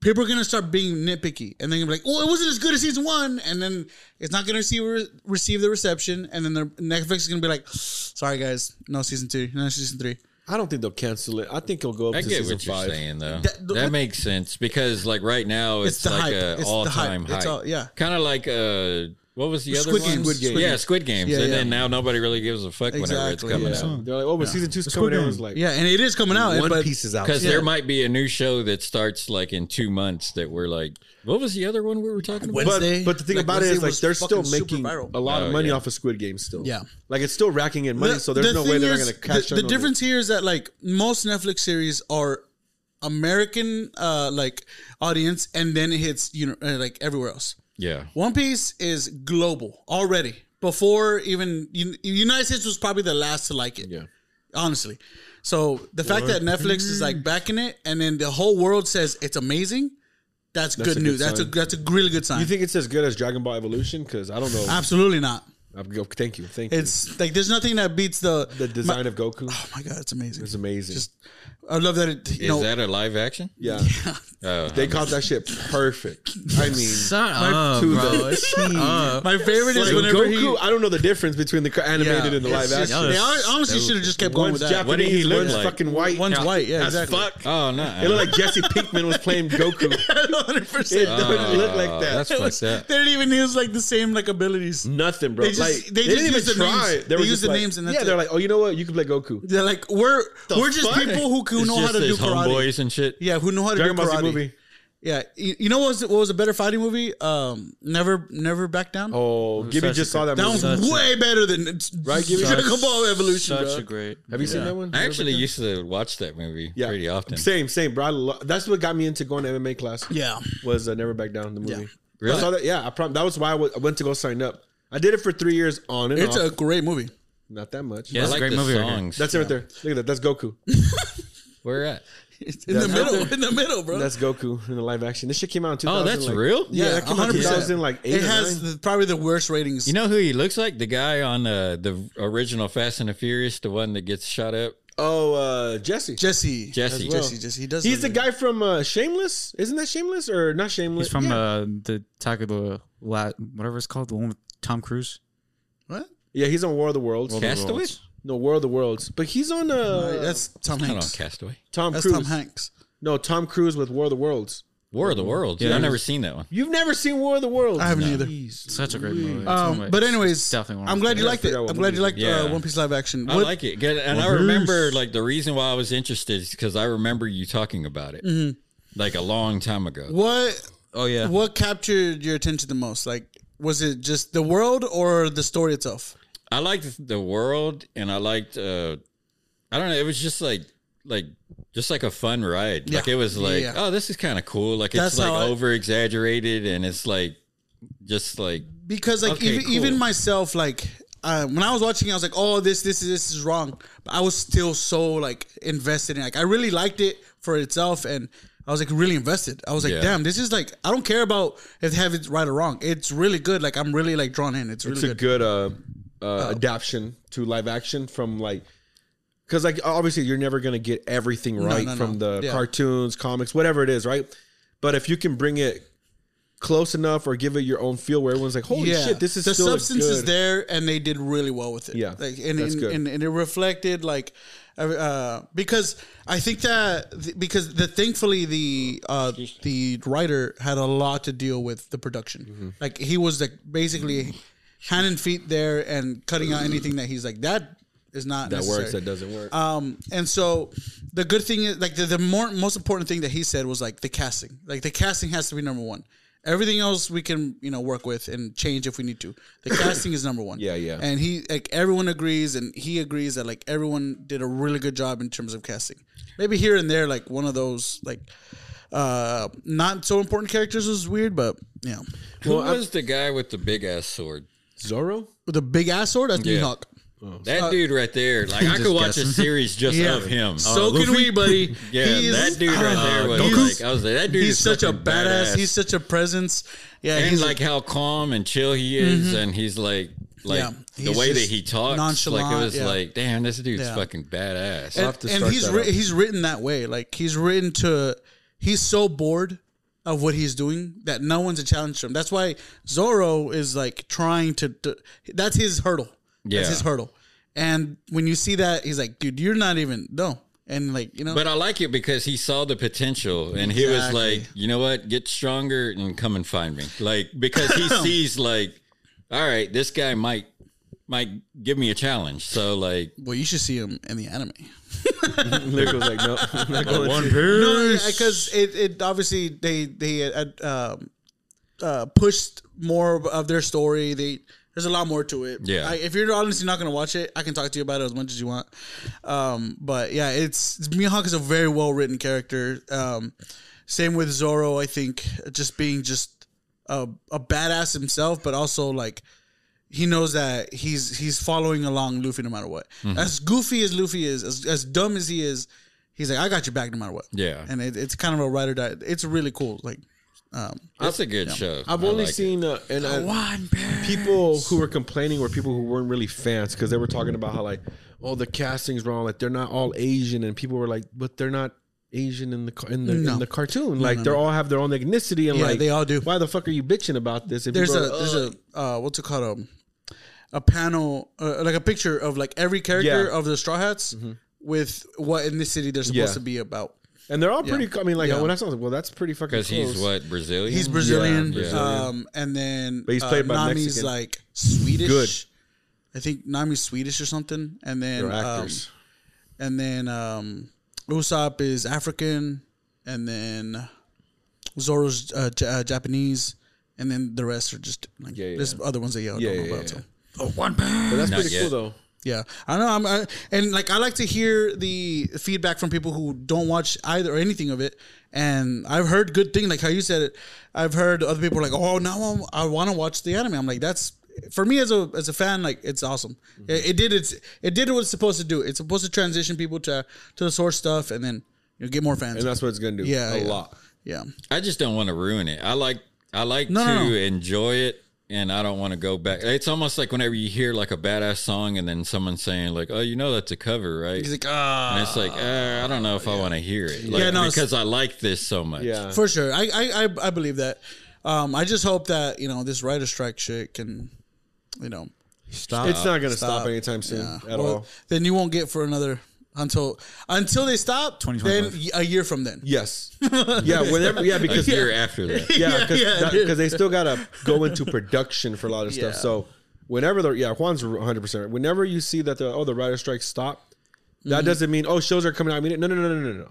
people are gonna start being nitpicky, and they're gonna be like, "Oh, it wasn't as good as season one," and then it's not gonna receive receive the reception, and then the Netflix is gonna be like, "Sorry guys, no season two, no season three. I don't think they'll cancel it. I think it'll go up I to get season what you're five. saying though. That- That, the- makes sense because like right now it's, It's the like hype. a It's the all time hype. hype. It's all- yeah. Kind of like uh, what was the other Squid one? Squid Games. Yeah, Squid Games. Yeah, and yeah. then now nobody really gives a fuck whenever it's Exactly, coming yeah. out. They're like, oh, but season two's coming. Everyone's like, Yeah, and it is coming out. One but Piece is out. Because Yeah. there might be a new show that starts like in two months that we're like, what was the other one we were talking about? But, Wednesday, but the thing like, about it is, Wednesday like, was they're still fucking super making viral. a lot Oh, of money yeah. off of Squid Game still. Yeah. Like, it's still racking in money, The- so there's the no way thing they're is, going to catch the, on the on it. difference here is that like most Netflix series are American uh like audience, and then it hits you know uh, like everywhere else. Yeah. One Piece is global already. Before even United States was probably the last to like it. Yeah. honestly. So the fact that Netflix is like backing it, and then the whole world says it's amazing, that's, That's good news. good that's a that's a really good sign. You think it's as good as Dragon Ball Evolution? Because I don't know. Absolutely not. I'll go- Thank you. Thank you. It's like there's nothing that beats the. The design of Goku Oh my god, it's amazing. It's amazing. Just I love that it. You Is know, that a live action? yeah. [LAUGHS] Oh, They caught that shit perfect. I mean, Shut up, to bro. the [LAUGHS] Shut up. my favorite is Like, whenever Goku, he. I don't know the difference between the animated and the live just- action. They honestly should have just kept going with that. Japanese, What did he look one's like? fucking white. One's white, yeah, As exactly. fuck. Oh no! It looked like Jesse Pinkman was playing Goku. [LAUGHS] Hundred It percent. doesn't look like oh, that. That's It was- fucked up. They didn't even use like the same like abilities. Nothing, bro. They just- like they just didn't use the even try. names. They, were They use the like- names and that's yeah, they're like, oh, you know what? You can play Goku. They're like we're we're just fuck? people who, who know how to do his karate. homeboys and shit. Yeah, who know how to Dragon do Ball Z karate. movie. Yeah, you, you know what was what was a better fighting movie? Um, Never Never Back Down. Oh, Gibby just saw that that movie. was way better than Right, Gibby? Dragon Ball Evolution. Such bro. a great. Have you seen that one? I actually used to watch that movie yeah, pretty often. Same, same, bro. Lo- that's what got me into going to MMA class. Yeah, was uh, Never Back Down the movie. Yeah. Really? I saw that. Yeah, I prom- that was why I w- I went to go sign up. I did it for three years on and it's off. a great movie. Not that much. Yeah, I it's a great the movie right here. songs. That's it right there. Look at that. That's Goku. [LAUGHS] Where at? It's in the That's- middle, in the middle, bro. That's Goku in the live action. This shit came out in 2000. Oh, that's like- real. Yeah, Yeah, that came out in 100%. 2000, like eight it has the, probably the worst ratings. You know who he looks like? The guy on uh, the original Fast and the Furious, the one that gets shot up. Oh, uh, Jesse. Jesse, Jesse. As well. Jesse, Jesse. He does. He's the look guy from uh, Shameless. Isn't that Shameless or not Shameless? He's from yeah. uh, the Attack of the La- whatever it's called, the one with Tom Cruise. what? yeah, he's on War of the Worlds. World of Castaway? Worlds. No, War of the Worlds. But he's on uh, that's Tom Not on Hanks. Castaway. Tom That's Cruise. Tom Hanks. No, Tom Cruise with War of the Worlds. War of the Worlds. Yeah, I've never seen that one. You've never seen War of the Worlds? I haven't either. Such a great movie. It's one Um, of my- but anyways, definitely one of I'm my glad you I liked it. forgot what I'm glad you liked Yeah. uh, One Piece live action. I What- like it. Good. And I remember like the reason why I was interested is because I remember you talking about it Mm-hmm. like a long time ago. What Oh yeah. what captured your attention the most? Like, was it just the world or the story itself? I liked the world and I liked uh I don't know, it was just like like just like a fun ride. Like it was like, Yeah. oh, this is kind of cool. Like That's it's like over exaggerated and it's like just like Because like Okay, even cool. even myself, like uh, when I was watching, I was like, oh, this this is this is wrong. But I was still so like invested in. it. Like I really liked it for itself, and I was like really invested. I was like, Yeah. damn, this is like I don't care about if they have it right or wrong. It's really good. Like I'm really like drawn in. It's really good. it's a good. good uh, uh, adaptation to live action from like because like obviously you're never gonna get everything right no, from no. the Yeah. cartoons comics whatever it is right but if you can bring it close enough or give it your own feel where everyone's like holy shit this is the still substance is there, and they did really well with it. Yeah, like and that's and, good. and, and it reflected like uh, because I think that th- because the thankfully the uh, the writer had a lot to deal with the production. Mm-hmm. Like he was like basically hand and feet there and cutting out anything that he's like that is not that necessary. works that doesn't work Um, and so the good thing is like the, the more most important thing that he said was like the casting. Like the casting has to be number one. Everything else we can you know work with and change if we need to. The [COUGHS] casting is number one. Yeah, yeah. And he like everyone agrees, and he agrees that like everyone did a really good job in terms of casting. Maybe here and there, like one of those like uh not so important characters was weird, but yeah. who was the guy with the big ass sword? Zoro With the big ass sword, that's Yeah. Mihawk. Oh, that dude right there, like I could watch a series just Yeah. of him. So oh, can we, buddy. [LAUGHS] yeah, He's- that dude right there oh, was Goku's- like I was like that dude He's is such a fucking badass. He's such a presence. Yeah, and he's like how calm and chill he is, mm-hmm. and he's like like Yeah, the way that he talks, like nonchalant, it was yeah. like, damn, this dude's Yeah. fucking badass. and, have to and he's ri- he's written that way. Like he's written to. He's so bored of what he's doing that no one's a challenge to him. That's why Zoro is like trying to. to that's his hurdle. Yeah. That's his hurdle. And when you see that, he's like, dude, you're not even no. And like you know, But I like it because he saw the potential and he was like, you know what, get stronger and come and find me. Like because he [LAUGHS] sees like, all right, this guy might might give me a challenge. So like, well, you should see him in the anime. [LAUGHS] Nick was like [LAUGHS] no I'm not going One to. No, because it, it obviously they they uh, um, uh, pushed more of their story. They there's a lot more to it. Yeah. I, if you're honestly not gonna watch it, I can talk to you about it as much as you want. Um, but yeah, it's, it's Mihawk is a very well written character. Um, same with Zoro. I think just being just a, a badass himself, but also like he knows that he's he's following along Luffy no matter what. Mm-hmm. As goofy as Luffy is, as, as dumb as he is, he's like, I got your back no matter what. Yeah. and it, it's kind of a ride or die. It's really cool. Like, um, that's a good show. I've I only like seen uh, and I, people who were complaining were people who weren't really fans because they were talking about how like oh the casting's wrong like they're not all Asian and people were like but they're not Asian in the in the No. in the cartoon like they are all have their own ethnicity and Yeah, like they all do. why the fuck are you bitching about this and there's a people are, there's a uh, what's it called um, a panel uh, like a picture of like every character Yeah. Mm-hmm. of the Straw Hats with what ethnicity they're supposed Yeah. to be about. And they're all pretty I mean like Yeah. when I saw it, I was like, well that's pretty fucking because he's what Brazilian. He's Brazilian, Yeah, Brazilian. um, and then But he's uh, played by Nami's Mexican. like Swedish. Good. I think Nami's Swedish or something, and then they're um, actors and then um, Usopp is African, and then Zoro's uh, J- uh, Japanese, and then the rest are just like Yeah, yeah, there's other ones that y'all Yeah, don't know yeah, about. yeah. So. But that's Not pretty yet. cool though. Yeah, I know. I'm, I, and like I like to hear the feedback from people who don't watch either or anything of it. And I've heard good things, like how you said it. I've heard other people like, "Oh, now I'm, I want to watch the anime." I'm like, that's for me as a as a fan, like it's awesome. Mm-hmm. It, it did its it did what it's supposed to do. It's supposed to transition people to to the source stuff, and then you know, get more fans. And that's what it's gonna do. Yeah, a yeah. lot. yeah, I just don't want to ruin it. I like I like No, to no, no. enjoy it and I don't want to go back. It's almost like whenever you hear like a badass song and then someone saying like, "Oh, you know that's a cover, right?" he's like, ah, and it's like, uh, I don't know if I want to hear it. Like, Yeah, no, because I like this so much. Yeah. for sure. I I I, I believe that. Um, I just hope that you know this writer strike shit can, you know, Stop. It's not gonna stop, Stop. anytime soon Yeah. at Well, all. Then you won't get for another until until they stop. Then 2025. y- a year from then. Yes. [LAUGHS] Yeah. Whenever. Yeah. A Because year after that. [LAUGHS] yeah, because Yeah, dude. they still gotta go into production for a lot of stuff. Yeah. So whenever the yeah, Juan's one hundred percent. Whenever you see that the oh the writer strike stopped, Mm-hmm. that doesn't mean oh shows are coming out. I mean no no no no no no.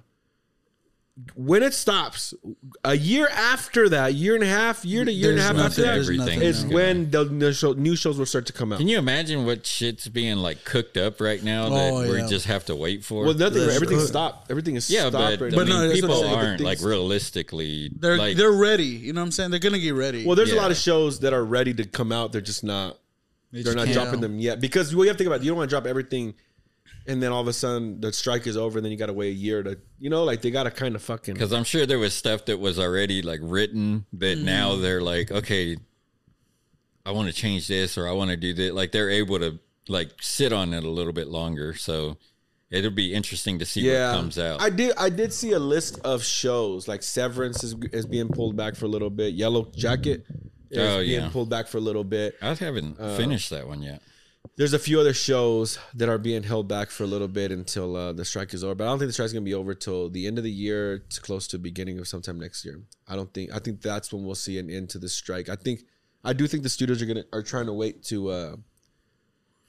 When it stops, a year after that, year and a half, year to year and a There's half after nothing- that, Everything is now. when the new, show, new shows will start to come out. Can you imagine what shit's being like cooked up right now oh, that Oh, we just have to wait for? well, nothing. That's Everything's good. stopped. Everything is yeah, stopped but, right But mean, no, that's what people saying, aren't like realistically. They're like, they're ready. You know what I'm saying? They're gonna get ready. Well, there's a lot of shows that are ready to come out. They're just not. They are just not can't. dropping them yet because well, you have to think about. It, you don't want to drop everything, and then all of a sudden the strike is over, and then you got to wait a year to. You know, like they got to kind of fucking. Because I'm sure there was stuff that was already like written that now they're like, okay, I want to change this or I want to do that. Like they're able to like sit on it a little bit longer. So it'll be interesting to see Yeah, what comes out. I did. I did see a list of shows like Severance is, is being pulled back for a little bit. Yellow Jacket is Oh, being yeah. pulled back for a little bit. I haven't Uh, finished that one yet. There's a few other shows that are being held back for a little bit until uh, the strike is over. But I don't think the strike's gonna be over till the end of the year, It's close to beginning of sometime next year. I don't think. I think that's when we'll see an end to the strike. I think. I do think the studios are gonna are trying to wait to uh,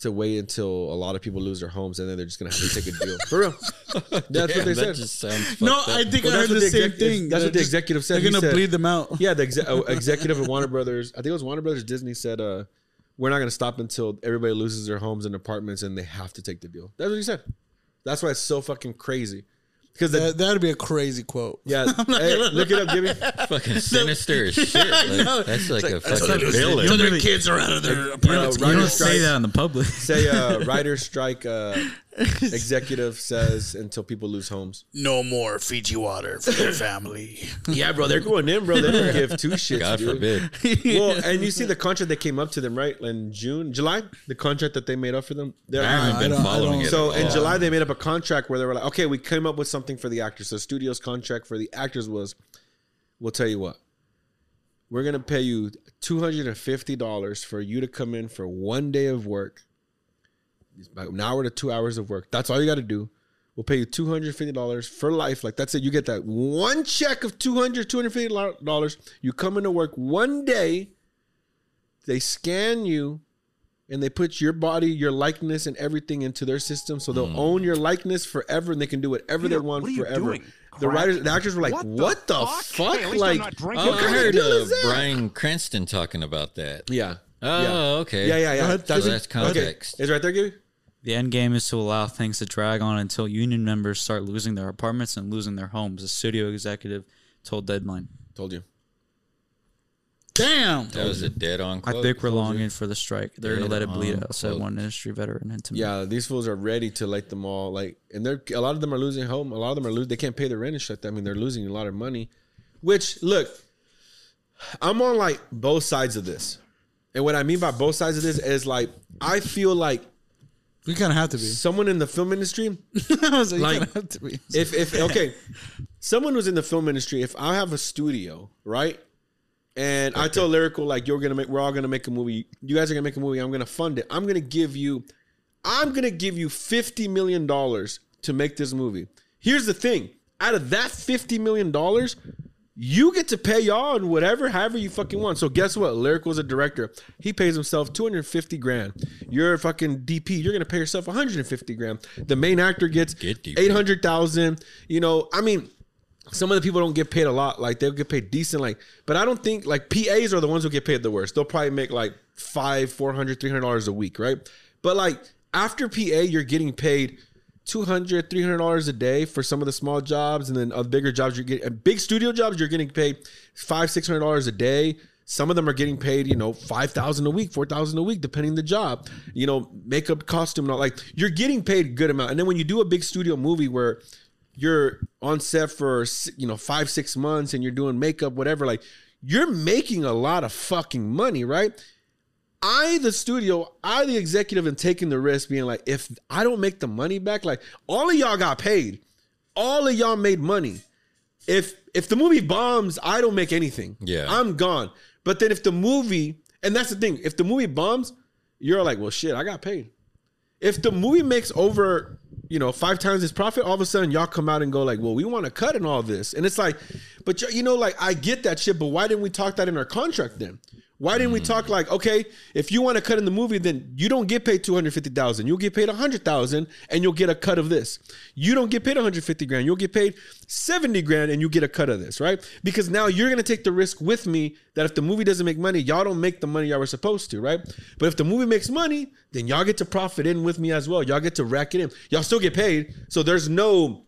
to wait until a lot of people lose their homes and then they're just gonna have to take a deal for real. [LAUGHS] That's what they that said. no, up. I think Well, I heard the the same exec- thing. that's They're what the just- executive said. They're gonna said- bleed them out. Yeah, the exe- uh, executive of Warner Brothers, I think it was Warner Brothers Disney said, uh, "We're not going to stop until everybody loses their homes and apartments, and they have to take the deal." That's what he said. That's why it's so fucking crazy. Because the, That, that'd be a crazy quote. yeah, [LAUGHS] hey, look it up, Jimmy. fucking [LAUGHS] sinister as [LAUGHS] shit. Like, that's like a fucking villain. So their kids are out of their You know, apartments. You don't strike, say that in the public. say uh, writer strike uh, [LAUGHS] executive says until people lose homes. no more Fiji water for their family. [LAUGHS] Yeah, bro, they're going in, bro. They don't give two shits. God dude. forbid. [LAUGHS] Well, and you see the contract that came up to them, right? In June, July, the contract that they made up for them. They're- I haven't I been following it. So in all. July, they made up a contract where they were like, okay, we came up with something for the actors. So studio's contract for the actors was, we'll tell you what, we're gonna pay you two hundred and fifty dollars for you to come in for one day of work, It's about an hour to two hours of work. That's all you got to do. We'll pay you two hundred fifty dollars for life. Like that's it. You get that one check of 200 250 dollars. You come into work one day. They scan you and they put your body, your likeness, and everything into their system, so they'll Hmm. own your likeness forever, and they can do whatever they want what forever. doing? The writers, the actors were like, What "What, the fuck? fuck?" Hey, at least I'm like. Oh, I of heard uh? Bryan Cranston talking about that. Yeah. Oh, yeah. okay. Yeah, yeah, yeah. ahead. So that's context. Okay. Is it right there, Gibby? The end game is to allow things to drag on until union members start losing their apartments and losing their homes. A studio executive told Deadline. Told you. Damn. That was a dead on I think we're longing for the strike. They're gonna let it bleed out, said quote. one industry veteran into me. Yeah, these fools are ready to let them all like, and they're a lot of them are losing home. A lot of them are losing. They can't pay their rent and shit. I mean, they're losing a lot of money. Which look, I'm on like both sides of this, and what I mean by both sides of this is like I feel like We kind of have to be. someone in the film industry [LAUGHS] I was like, Like- you kind of have to be. if if okay, someone who's in the film industry, if I have a studio, right? And I tell Lyrical, like, you're gonna make we're all gonna make a movie. You guys are gonna make a movie, I'm gonna fund it. I'm gonna give you I'm gonna give you fifty million dollars to make this movie. Here's the thing. Out of that fifty million dollars, you get to pay y'all and whatever, however you fucking want. So guess what? Lyrical's a director. He pays himself 250 grand. You're a fucking DP. You're gonna pay yourself 150 grand. The main actor gets Get 800,000. You know, I mean, some of the people don't get paid a lot. Like they'll get paid decent. Like, but I don't think like PAs are the ones who get paid the worst. They'll probably make like five, four hundred, three hundred dollars a week, right? But like after PA, you're getting paid. 200 300 dollars a day for some of the small jobs and then of bigger jobs you're getting big studio jobs you're getting paid five six hundred dollars a day. Some of them are getting paid you know 5000 a week 4000 a week depending the job. You know makeup costume not like you're getting paid a good amount. And then when you do a big studio movie where you're on set for you know five six months and you're doing makeup whatever like you're making a lot of fucking money right I, the studio, I, the executive, and taking the risk, being like, if I don't make the money back, like all of y'all got paid, all of y'all made money. If if the movie bombs, I don't make anything. Yeah. I'm gone. But then if the movie, and that's the thing, if the movie bombs, you're like, well, shit, I got paid. If the movie makes over, you know, five times its profit, all of a sudden y'all come out and go like, well, we want to cut in all this, and it's like, but you know, like I get that shit, but why didn't we talk that in our contract then? Why didn't we mm. talk like, okay, if you want to cut in the movie, then you don't get paid two hundred fifty thousand. You'll get paid a hundred thousand, and you'll get a cut of this. You don't get paid one hundred fifty grand. You'll get paid seventy grand, and you get a cut of this, right? Because now you're gonna take the risk with me that if the movie doesn't make money, y'all don't make the money y'all were supposed to, right? But if the movie makes money, then y'all get to profit in with me as well. Y'all get to rack it in. Y'all still get paid, so there's no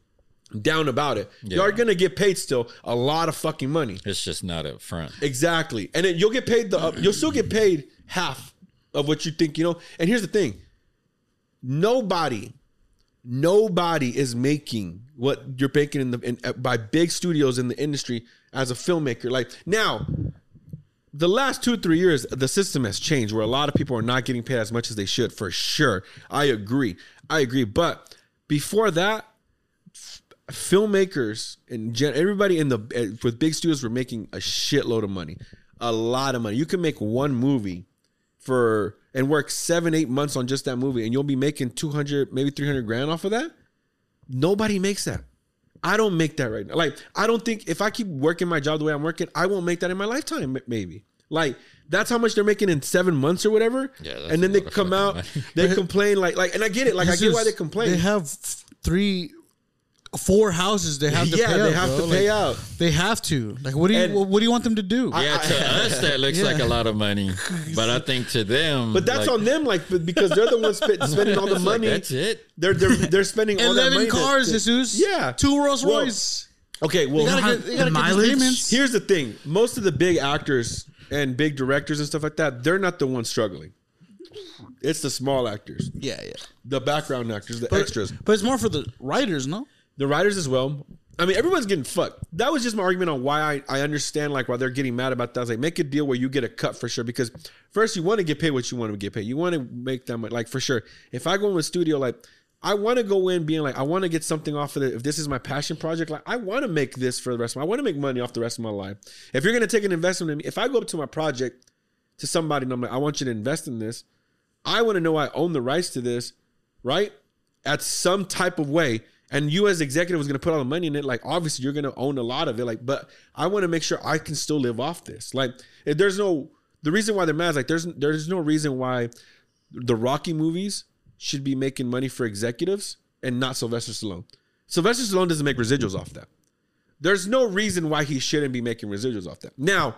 down about it. Y'all are gonna get paid still a lot of fucking money. It's just not up front. Exactly. And then you'll get paid the you'll still get paid half of what you think, you know. And here's the thing. Nobody nobody is making what you're making in the in, uh, by big studios in the industry as a filmmaker. Like now, the last two three years, the system has changed where a lot of people are not getting paid as much as they should. For sure, I agree. I agree. But before that, filmmakers and gen- everybody in the uh, with big studios were making a shitload of money, a lot of money. You can make one movie for and work seven eight months on just that movie, and you'll be making two hundred maybe three hundred grand off of that. Nobody makes that. I don't make that right now. Like, I don't think if I keep working my job the way I'm working, I won't make that in my lifetime, maybe. Like, that's how much they're making in seven months or whatever. Yeah, that's and then they come out, money. they [LAUGHS] complain like, like, and I get it. Like, I This get why they complain. They have three, four houses. They have to yeah, pay they out, have bro. to pay Like, out. They have to. Like, what do you And- what, what do you want them to do? Yeah, to us that [LAUGHS] looks like a lot of money, [LAUGHS] but I think to them, But that's like, on them, like, because they're the ones [LAUGHS] spending all the it's like, money. that's it. They're they're they're spending all that Eleven money. to- cars, to- Jesus. Yeah, two Rolls Well, Royce. Okay, well, You gotta how- get, you gotta the get mileage? Here's the thing: most of the big actors and big directors and stuff like that, they're not the ones struggling. It's the small actors, Yeah, yeah. the background actors, the But, extras, but it's more for the writers, no? The writers as well. I mean, everyone's getting fucked. That was just my argument on why I, I understand like why they're getting mad about that. I was like, make a deal where you get a cut for sure. Because first, you want to get paid what you want to get paid. You want to make that much, like for sure. If I go in a studio, like I want to go in being like, I want to get something off of it. If this is my passion project, like I want to make this for the rest of my, I want to make money off the rest of my life. If you're gonna take an investment in me, if I go up to my project to somebody and I'm like, I want you to invest in this, I want to know I own the rights to this, right? At some type of way. And you as executive was gonna put all the money in it. Like obviously you're gonna own a lot of it. Like, but I want to make sure I can still live off this. Like, if there's no the reason why they're mad is like there's there's no reason why the Rocky movies should be making money for executives and not Sylvester Stallone. Sylvester Stallone doesn't make residuals off that. There's no reason why he shouldn't be making residuals off that. Now,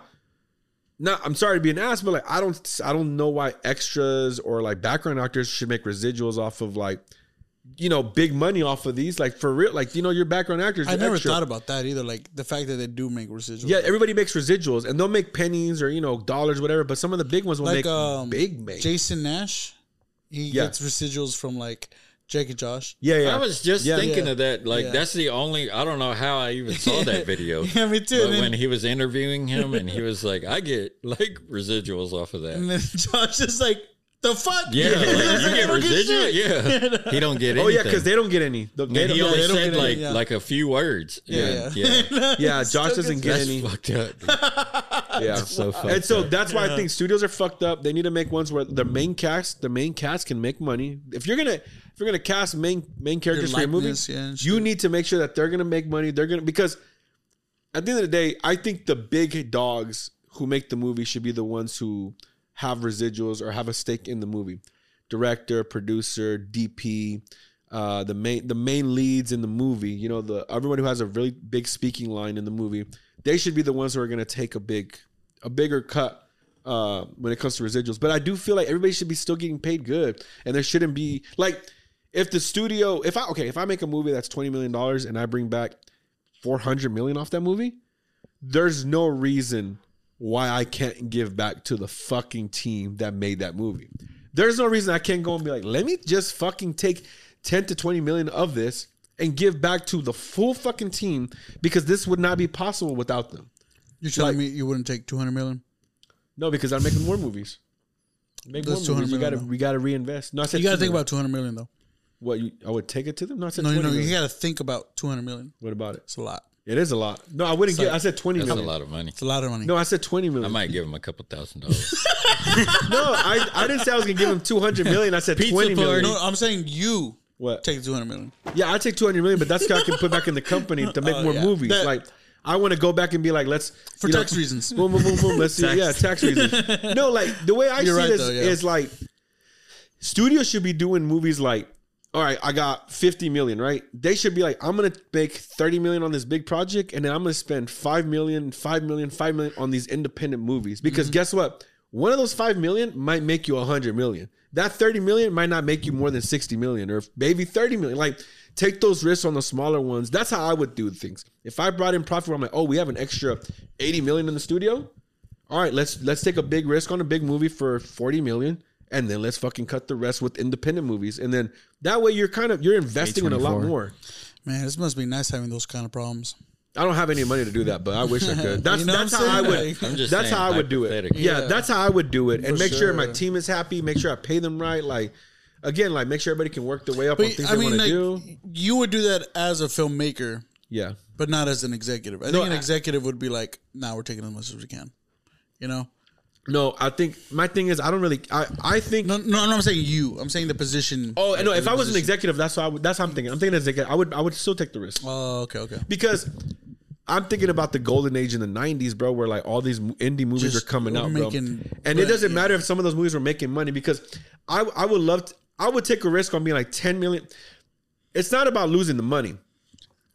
now I'm sorry to be an ass, but like I don't I don't know why extras or like background actors should make residuals off of like you know big money off of these like for real like you know your background actors I never extra. thought about that either. Like the fact that they do make residuals. yeah everybody makes residuals and they'll make pennies or you know dollars whatever but some of the big ones will like make um, big make Jason Nash, he Yeah. gets residuals from like Drake and Josh. yeah yeah I was just Yeah. thinking Yeah. of that. Like Yeah. that's the only. I don't know how I even saw that [LAUGHS] video. Yeah, me too. But then, when he was interviewing him, and he was like, "I get like residuals off of that." and then [LAUGHS] Josh is like, "The fuck? Yeah, like, you get [LAUGHS] don't residual. shit." Yeah, he don't get. Anything. Oh yeah because they don't get any they And don't, he only they don't said get any. like yeah. like a few words. Yeah, Yeah, yeah. yeah [LAUGHS] Josh doesn't get That's any fucked up. dude. [LAUGHS] yeah So fucked and so up. that's why I think studios are fucked up. They need to make ones where the main cast, the main cast can make money. If you're gonna if you're gonna cast main main characters for your movie, yeah, you need to make sure that they're gonna make money. They're gonna because at the end of the day, I think the big dogs who make the movie should be the ones who have residuals or have a stake in the movie. Director, producer, DP, uh, the main the main leads in the movie. You know, the everyone who has a really big speaking line in the movie. They should be the ones who are going to take a big a bigger cut uh, when it comes to residuals. But I do feel like everybody should be still getting paid good, and there shouldn't be like if the studio if I okay if I make a movie that's twenty million dollars and I bring back four hundred million off that movie, there's no reason why I can't give back to the fucking team that made that movie. There's no reason I can't go and be like, let me just fucking take 10 to 20 million of this and give back to the full fucking team because this would not be possible without them. You're telling Like- me you wouldn't take 200 million? No, because I'm making more movies. Make more movies. You gotta though. we gotta reinvest. No, I said You got to think about 200 million though. what you, I would take it to them. No, I said No, 20 no, you got to think about 200 million. What about it? It's a lot. It is a lot. No, I wouldn't get. I said 20 That's a lot of money. It's a lot of money. No, I said 20 I million. might give him a couple thousand dollars. [LAUGHS] no, I, I didn't say I was gonna give him 200 million. I said 20 million. no, I'm saying you What? take 200 million. Yeah, I take 200 million, but that's what I can put back in the company to make Oh, more yeah. movies. That- like I want to go back and be like, let's For you know, tax reasons. Boom, boom, boom, boom. Let's see. Yeah, tax reasons. No, like the way I You're see right, this though, yeah. is like studios should be doing movies like, all right, I got 50 million, right? They should be like, I'm gonna make 30 million on this big project, and then I'm gonna spend 5 million, 5 million, 5 million on these independent movies. Because Mm-hmm. guess what? One of those 5 million might make you 100 million. That 30 million might not make you more than 60 million or maybe 30 million. Like, take those risks on the smaller ones. That's how I would do things. If I brought in profit, where I'm like, oh, we have an extra 80 million in the studio all right, let's let's take a big risk on a big movie for 40 million and then let's fucking cut the rest with independent movies. And then that way you're kind of you're investing in a lot more. Man, this must be nice having those kind of problems. I don't have any money to do that, but I wish I could. [LAUGHS] That's You know that's how I'm I would saying? Like- I'm just that's saying, how I would do it. Yeah, Yeah. that's how I would do it. And For make sure my team is happy, make sure I pay them right. Like again, like make sure everybody can work their way up on things I they mean, want to like, do. you would do that as a filmmaker, Yeah. but not as an executive. I No, think an I- executive would be like, "Nah, we're taking as much as we can." You know? No, I think my thing is I don't really I I think No, no, no I'm saying you. I'm saying the position. Oh no! If I was an executive, that's what I would, that's what I'm thinking. I'm thinking as executive, I would I would still take the risk. Oh, okay, okay. because I'm thinking about the golden age in the '90s, bro, where like all these indie movies Just are coming out, bro. making And it doesn't yeah. matter if some of those movies were making money because I I would love to, I would take a risk on being like 10 million. It's not about losing the money,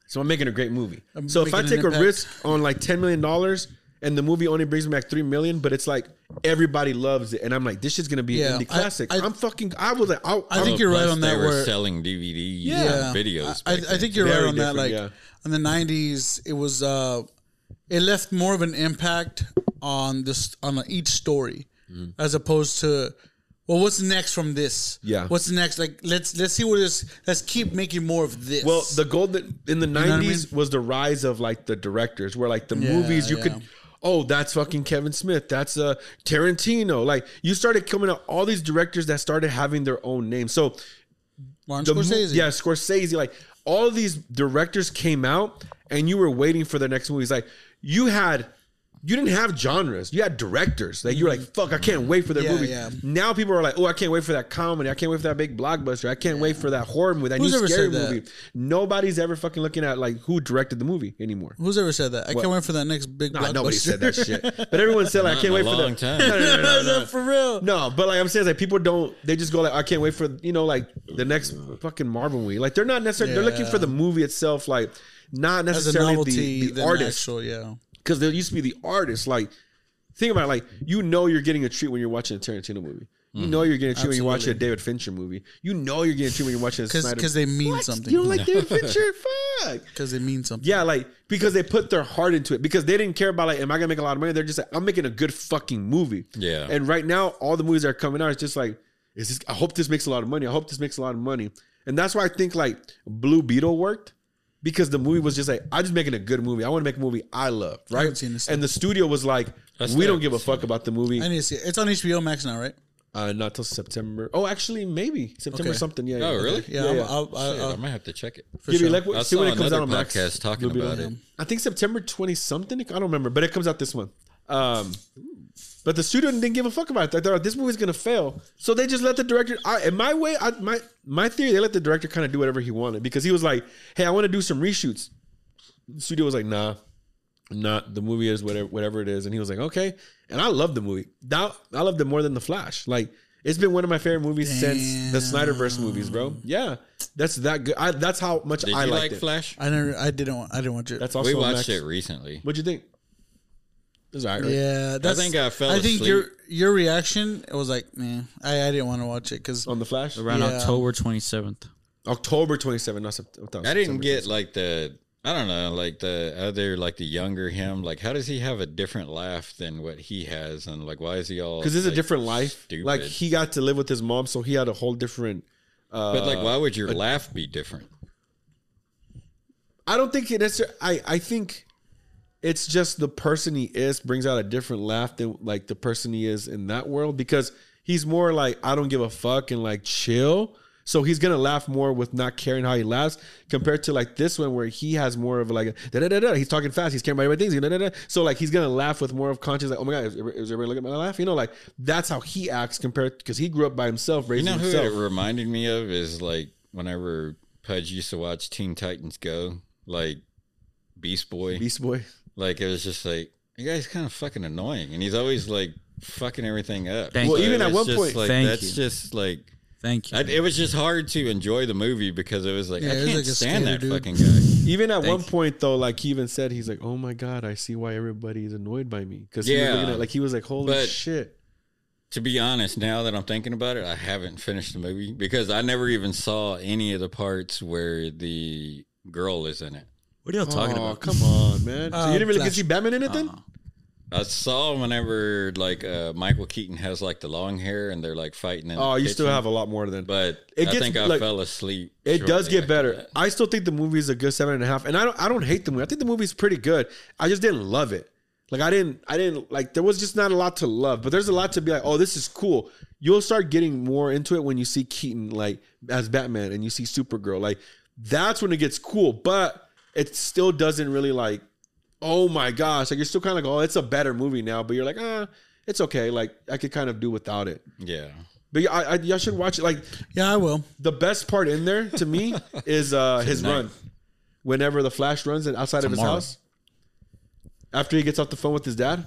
so I'm making a great movie. I'm so if I take a impact. risk on like 10 million dollars and the movie only brings me back three million, but it's like everybody loves it, and I'm like, this shit's gonna be Yeah, an indie I- classic. I, I- am fucking. I was like, I, I I'm- think you're right Plus on they that. were Where selling DVD yeah, videos. I, back I think you're Very right on that. Like different, in the '90s, it was uh, it left more of an impact on this on each story, Mm-hmm. as opposed to. Well, what's next from this? Yeah. What's next? Like, let's let's see what is. Let's keep making more of this. Well, the golden in the what I nineties was the rise of like the directors, where like the Yeah, movies you yeah. could, oh, that's fucking Kevin Smith, that's uh Tarantino. Like you started coming out all these directors that started having their own name. So the Scorsese. yeah, Scorsese, like all these directors came out, and you were waiting for the next movies. Like you had. You didn't have genres. You had directors. Like you were like, mm-hmm. "Fuck, I can't wait for their Yeah, movies." yeah. Now people are like, "Oh, I can't wait for that comedy. I can't wait for that big blockbuster. I can't wait for that horror movie, that Who's new ever scary said that? movie." Nobody's ever fucking looking at like who directed the movie anymore. Who's ever said that? I can't wait for that next big Nah, blockbuster. nobody said that shit. [LAUGHS] But everyone said like, "I can't wait a for long that." [LAUGHS] time. No, no, no, no, no. [LAUGHS] for real. No, but like I'm saying, like people don't. They just go like, "I can't wait for you know like the next fucking Marvel movie." Like they're not necessarily. They're looking for the movie itself, like not As a necessarily novelty, the, the than artist. Actual, yeah. Because there used to be the artist. Like think about it, like you know you're getting a treat when you're watching a Tarantino movie. You mm. know you're getting a treat when you're watching a David Fincher movie. You know you're getting a treat when you're watching a [LAUGHS] Snyder. Because they mean What? something. You don't like David [LAUGHS] Fincher? Fuck. Because it means something. Yeah, like because they put their heart into it because they didn't care about like, am I gonna make a lot of money? They're just like, I'm making a good fucking movie. Yeah. And right now, all the movies that are coming out, it's just like, is this? I hope this makes a lot of money. I hope this makes a lot of money. And that's why I think like Blue Beetle worked because the movie was just like, I'm just making a good movie. I want to make a movie I love, right? haven't seen this and the studio was like, That's we don't give a fuck about the movie. I need to see it. It's on HBO Max now, right? Uh, not till September. Oh, actually, maybe September Okay. something. Yeah. Oh, yeah. really? Yeah, Yeah, I'm- yeah. I'll, I'll, Shit, I'll, I might have to check it. for Give me sure. like I see when it comes out another on Max. podcast talking Blue Beetle. about it. I think September twenty something. I don't remember, but it comes out this month. Um, but the studio didn't give a fuck about it. They thought this movie's gonna fail, so they just let the director. I, in my way, I, my my theory, they let the director kind of do whatever he wanted because he was like, "Hey, I want to do some reshoots." The studio was like, "Nah." Not the movie is whatever whatever it is, and he was like, okay. And I love the movie. That I loved it more than the Flash. Like It's been one of my favorite movies since the Snyderverse movies, bro. Yeah, that's that good. I, that's how much Did I you liked like it. Flash? I never. I didn't. Want, I didn't watch it. That's also We watched Max. it recently. What'd you think? It was alright, right? yeah, that's, I think I fell I think asleep. your your reaction it was like, man, I, I didn't want to watch it because On the Flash, Around Yeah. October 27th. October twenty seventh. Not Sept- that was I didn't get like the I don't know, like the other like the younger him. Like, how does he have a different laugh than what he has? And like, why is he all? because it's a different life. Stupid. Like he got to live with his mom, so he had a whole different. Uh, But like, why would your laugh be different? I don't think it necessarily. I I think it's just the person he is brings out a different laugh than like the person he is in that world because he's more like I don't give a fuck and like chill. So he's gonna laugh more with not caring how he laughs compared to like this one where he has more of like da da da da. He's talking fast. He's caring about everything. Da, da, da. So like he's gonna laugh with more of conscious. Like oh my god, is, is everybody looking at my laugh? You know, like that's how he acts compared because he grew up by himself, You raising know who himself. it reminded me of is like whenever Pudge used to watch Teen Titans Go, like Beast Boy. Beast Boy. Like it was just like you guy's kind of fucking annoying, and he's always like fucking everything up. Thank Well, you. even at one point- like Thank that's you. just like Thank you. I, it was just hard to enjoy the movie because it was like Yeah, I can't like stand skater that dude. fucking guy. [LAUGHS] Even at Thank one you. point though, like he even said, he's like, "Oh my god, I see why everybody is annoyed by me." Because Yeah. he was looking at like he was like, "Holy But- shit!" To be honest, now that I'm thinking about it, I haven't finished the movie because I never even saw any of the parts where the girl is in it. What are y'all talking oh, about? come on, man! so Uh, you didn't really get to see Batman in it then? Uh-uh. I saw whenever like uh, Michael Keaton has like the long hair and they're like fighting. In Oh, the you still have a lot more than. but It I gets, think I like- fell asleep. It does get better. that. I still think the movie is a good seven and a half, and I don't. I don't hate the movie. I think the movie's pretty good. I just didn't love it. Like I didn't. I didn't like. There was just not a lot to love, but there's a lot to be like. Oh, this is cool. You'll start getting more into it when you see Keaton like as Batman and you see Supergirl. Like that's when it gets cool. But it still doesn't really like. Oh my gosh! Like you're still kind of like, oh, it's a better movie now. But you're like, ah, it's okay. Like I could kind of do without it. Yeah. But yeah, I, I y'all should watch it. Like yeah, I will. the best part in there to me [LAUGHS] is uh his Tonight. run. Whenever the Flash runs and outside of his house, after he gets off the phone with his dad,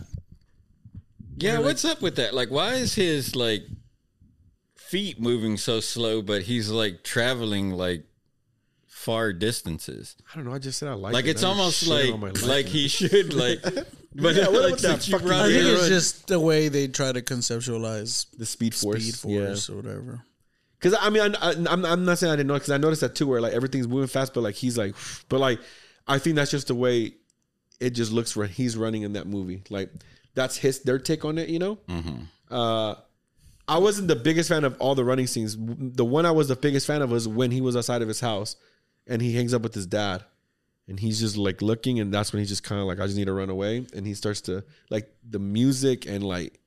Yeah, what's up with that? Like, why is his like feet moving so slow, but he's like traveling like far distances? I don't know. I just said I like. Like it. it's I almost like on my life, like he should like. [LAUGHS] But Yeah, what like, about that since you I think it's right. just the way they try to conceptualize the Speed Force. Speed Force or whatever. Because I mean, I, I, I'm I'm not saying I didn't know because I noticed that too, where like everything's moving fast, but like he's like, [SIGHS] but like I think that's just the way it just looks for he's running in that movie. Like that's his their take on it, you know. Uh, I wasn't the biggest fan of all the running scenes. The one I was the biggest fan of was when he was outside of his house and he hangs up with his dad. And he's just like looking, and that's when he's just kind of like, I just need to run away. And he starts to like the music and like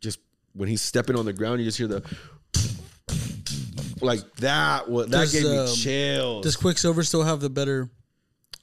just when he's stepping on the ground, you just hear the like that. What that Does, gave me um, chills. Does Quicksilver still have the better,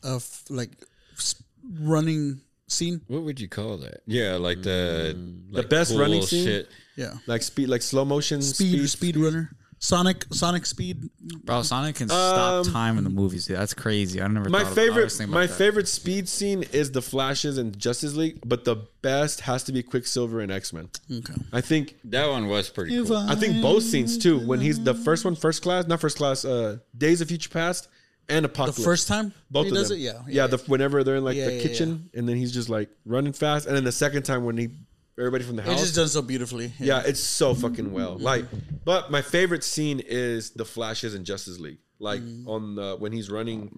uh, f- like, s- running scene? What would you call that? Yeah, like the like best cool running scene? Shit. Yeah, like speed, like slow motion speed, speed, runner, Sonic, Sonic speed. Bro, Sonic can stop Um, time in the movies. Dude. That's crazy. I never. My thought of- I favorite, was thinking my that. favorite speed scene is the Flash's in Justice League, but the best has to be Quicksilver and X Men. Okay. I think That one was pretty cool. I think both scenes too. When he's the first one, first class, not first class, uh, Days of Future Past and Apocalypse. The Apocalypse. first time both he of does them. it, yeah, yeah. The, whenever they're in like Yeah, the yeah, kitchen, and then he's just like running fast, and then the second time when he everybody from the It's house. just done so beautifully. yeah, it's so fucking well. Like, but my favorite scene is the Flash's in Justice League. Like Mm. on the when he's running,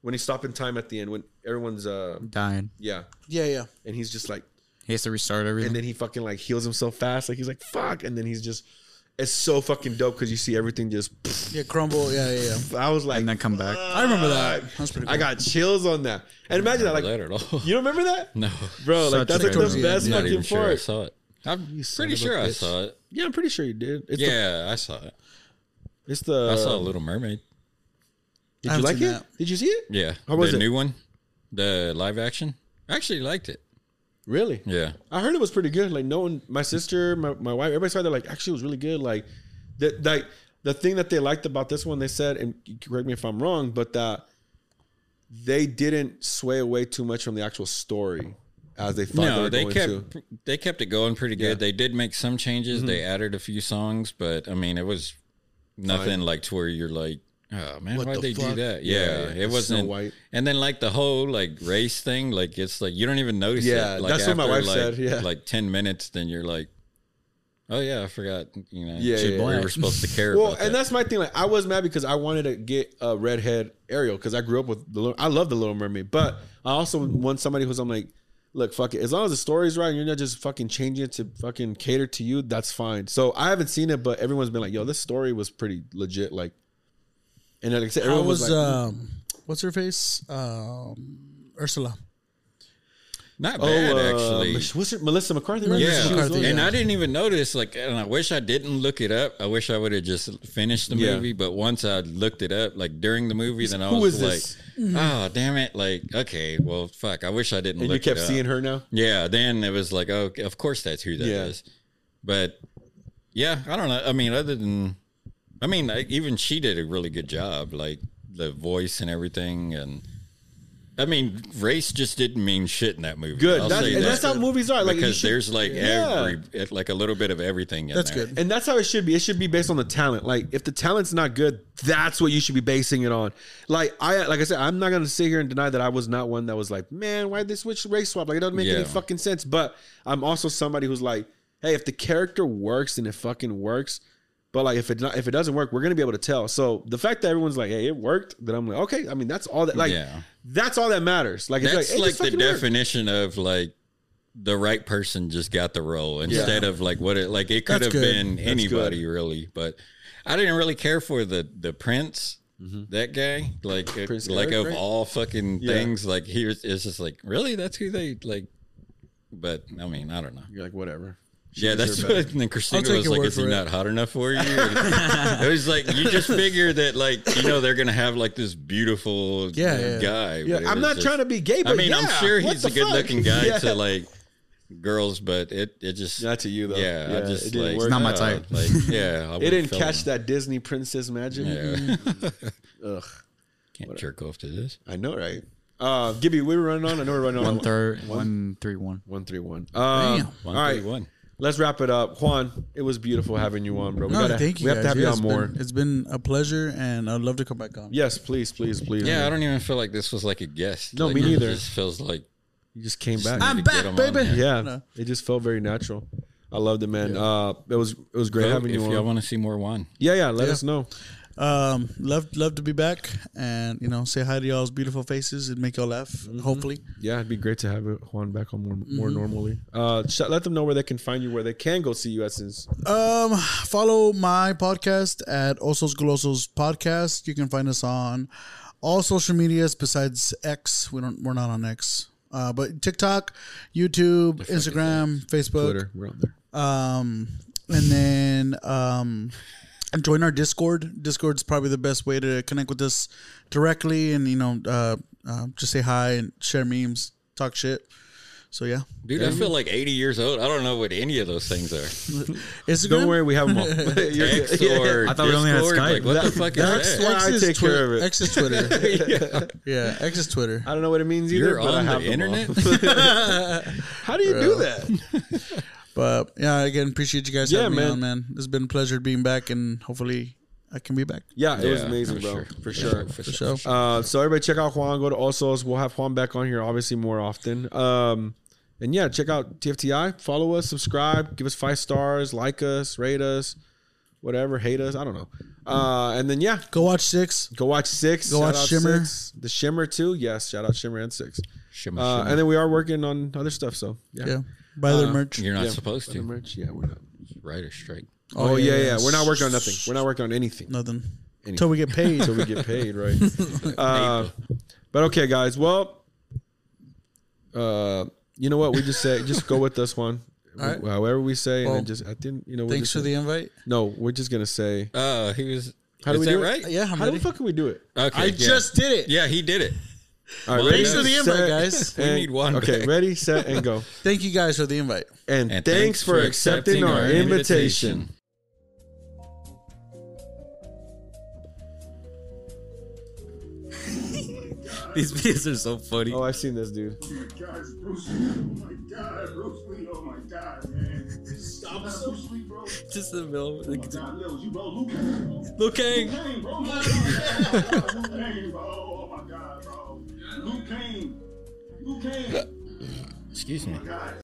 when he's stopping time at the end, when everyone's uh dying. yeah, yeah, yeah. and he's just like He has to restart everything. and then he fucking like heals himself fast. Like he's like fuck, and then he's just it's so fucking dope because you see everything just. Yeah, crumble. Yeah, yeah, yeah. I was like, and then come back. I remember that. That's pretty. Cool. I got chills on that. And imagine that, like that at all. you don't remember that, No, bro? Like that's a like the movie. best I'm not fucking even sure I part. saw it. I'm pretty sure I saw it. Yeah, I'm pretty sure you did. It's the, Yeah, I saw it. it's the. I saw Little Mermaid. Did I you haven't like seen it? that. Did you see it? Yeah, How was the it? new one, the live action. I actually liked it. Really? Yeah, I heard it was pretty good. Like no one, my sister, my, my wife, everybody said they're like actually it was really good. Like the like the thing that they liked about this one, they said, and correct me if I'm wrong, but that they didn't sway away too much from the actual story as they thought No, they, they were going kept to. they kept it going pretty good. Yeah. Mm-hmm. They did make some changes. They added a few songs, but I mean, it was nothing like to where you're like, oh man, What why'd the they fuck? do that? Yeah, Yeah, Snow it wasn't. White. And then like the whole like race thing, like it's like you don't even notice Yeah, it. Like, that's what my wife like, said, yeah. like ten minutes, then you're like, oh yeah, I forgot. You know, Yeah, shit, yeah, we were supposed to care. Well, and that. that's my thing. Like, I was mad because I wanted to get a redhead Ariel because I grew up with the. Little, I love the Little Mermaid, but I also want somebody who's I'm like, look, fuck it. As long as the story's right and you're not just fucking changing it to fucking cater to you, that's fine. So I haven't seen it, but everyone's been like, yo, this story was pretty legit. Like, and like I said, How was was, like, um, what's her face? Um, Ursula. not oh, bad uh, actually. Mich- what's it, Melissa McCarthy? right? Yeah, She McCarthy, and yeah. I didn't even notice. Like, and I wish I didn't look it up. I wish I would have just finished the Yeah. movie. But once I looked it up, like during the movie, then I Who was is like, this? "Oh, damn it!" Like, okay, well, fuck. I wish I didn't. And you look kept it up. seeing her now. Yeah. Then it was like, oh, of course that's who that is. Yeah. But yeah, I don't know. I mean, other than, I mean, like, even she did a really good job, like the voice and everything, and. I mean, race just didn't mean shit in that movie. Good. I'll That's, say and that. that's how movies are. Like, because should- there's like Yeah. every like a little bit of everything in That's there. good. And that's how it should be. It should be based on the talent. Like if the talent's not good, that's what you should be basing it on. Like I like I said, I'm not gonna sit here and deny that I was not one that was like, man, why'd they switch race swap? Like it doesn't make any fucking sense. But I'm also somebody who's like, hey, if the character works and it fucking works, but like if it not if it doesn't work, we're gonna be able to tell. So the fact that everyone's like, hey, it worked, then I'm like, okay. I mean, that's all that like Yeah. that's all that matters. Like it's That's like, like this the fucking worked. definition of like the right person just got the role instead of like what it like it could That's have good. been anybody really. But I didn't really care for the the prince. Mm-hmm. That guy, like, Prince like Eric, of right? all fucking Yeah. things, like he was, it's just like, really, that's who they like. But I mean, I don't know. You're like, whatever. Yeah, that's deserved what. And then Christina was like, "Is he it." not hot enough for you?" [LAUGHS] it was like you just figure that, like, you know, they're gonna have like this beautiful Yeah, yeah. guy. Yeah, I'm not just- trying to be gay, but I mean, I'm sure he's a good-looking guy [LAUGHS] Yeah. to like girls, but it it just Not to you though. Yeah, I it just didn't like work Not my out. type. Like, [LAUGHS] yeah, I It didn't fell catch in- that Disney princess magic. Yeah, Ugh, can't jerk off to this. I know, right? Uh, Gibby, we were running on. I know we're running on. One third, one three one. One three one. Um, One all right, thirty one. Let's wrap it up. Juan, it was beautiful having you on, bro. We No, gotta, thank you. We have guys. to have Yeah, you it's on more. Been, it's been a pleasure, and I'd love to come back on. Yes, please, please, please. Yeah, I don't even feel like this was like a guest. No, Like, me it neither. Just feels like You just came back. I'm I'm back, get 'em on baby. yeah, No. it just felt very natural. I loved it, man. Uh, it was it was great vote having if you y'all want to see more one. yeah, yeah. Let Yeah. us know. Um, love love to be back, and you know, say hi to y'all's beautiful faces and make y'all laugh. Mm-hmm. Hopefully, Yeah, it'd be great to have Juan back on more, more Mm-hmm. normally. Uh, sh- let them know where they can find you, where they can go see you at since. Um, follow my podcast at Osos Golosos Podcast. You can find us on all social medias besides X. We don't. We're not on X. Uh, but TikTok, YouTube, Instagram, Facebook. Twitter, we're on there. Um, and then um, join our Discord. Discord's probably the best way to connect with us directly, and you know, uh, uh, just say hi and share memes, talk shit. So yeah, Dude, I feel like 80 years old. I don't know what any of those things are. [LAUGHS] Instagram. Don't worry, we have them all. [LAUGHS] You're- [LAUGHS] X yeah. or I thought we only had Skype. Like, what the That- fuck is that's that? why I is take Twi- care of it. X is Twitter. yeah, X is Twitter. I don't know what it means either, You're but I have the them all. internet? How do you do that? But yeah, again, appreciate you guys Yeah, having man. me on, man. It's been a pleasure being back, and hopefully, I can be back. Yeah, it was amazing, for bro, sure. for Yeah, sure. for For sure. sure. Uh, so everybody check out Juan. Go to Osos. We'll have Juan back on here, obviously more often. Um, and yeah, check out TFTI. Follow us, subscribe, give us five stars, like us, rate us, whatever, hate us. I don't know. Uh, and then yeah, Go watch Six. go watch Six. Go Shout watch out Shimmer. Six. The Shimmer too. Yes, shout out Shimmer and Six. Shimmer, Uh, shimmer. and then we are working on other stuff. So yeah, Yeah, buy their Uh, merch. You're not Yeah. supposed Other to. merch. Yeah, we're not. Writer strike. Oh, yeah, yeah, We're not working on nothing. We're not working on anything Nothing until we get paid. until we get paid, right? [LAUGHS] uh, but okay, guys. Well, uh, you know what? We just say, just go with this one. All right. However we say, and Well, then just I didn't, you know. we're Thanks just for the invite. No, we're just gonna say. Oh, he was. How do is we that do it? right? Yeah, I'm How ready. the fuck can we do it? Okay. I yeah. just did it. Yeah, he did it. All right, Well, ready, thanks for the invite, set, guys. [LAUGHS] We need one Okay, back. ready, set, and go. [LAUGHS] Thank you guys for the invite. And, And thanks, for accepting, our invitation. [LAUGHS] These videos are so funny. Oh, I've seen this dude. Oh my Guys, Bruce Lee. Oh my god, Bruce Lee. Oh my god, man. Stop Bruce Lee, bro. Just in the middle. Oh my god, Lil, you bro, Liu Kang. Liu Kang. Kang, bro. Liu Kang, bro. Oh my god, bro. Liu Kang. Liu Kang. Excuse me. God.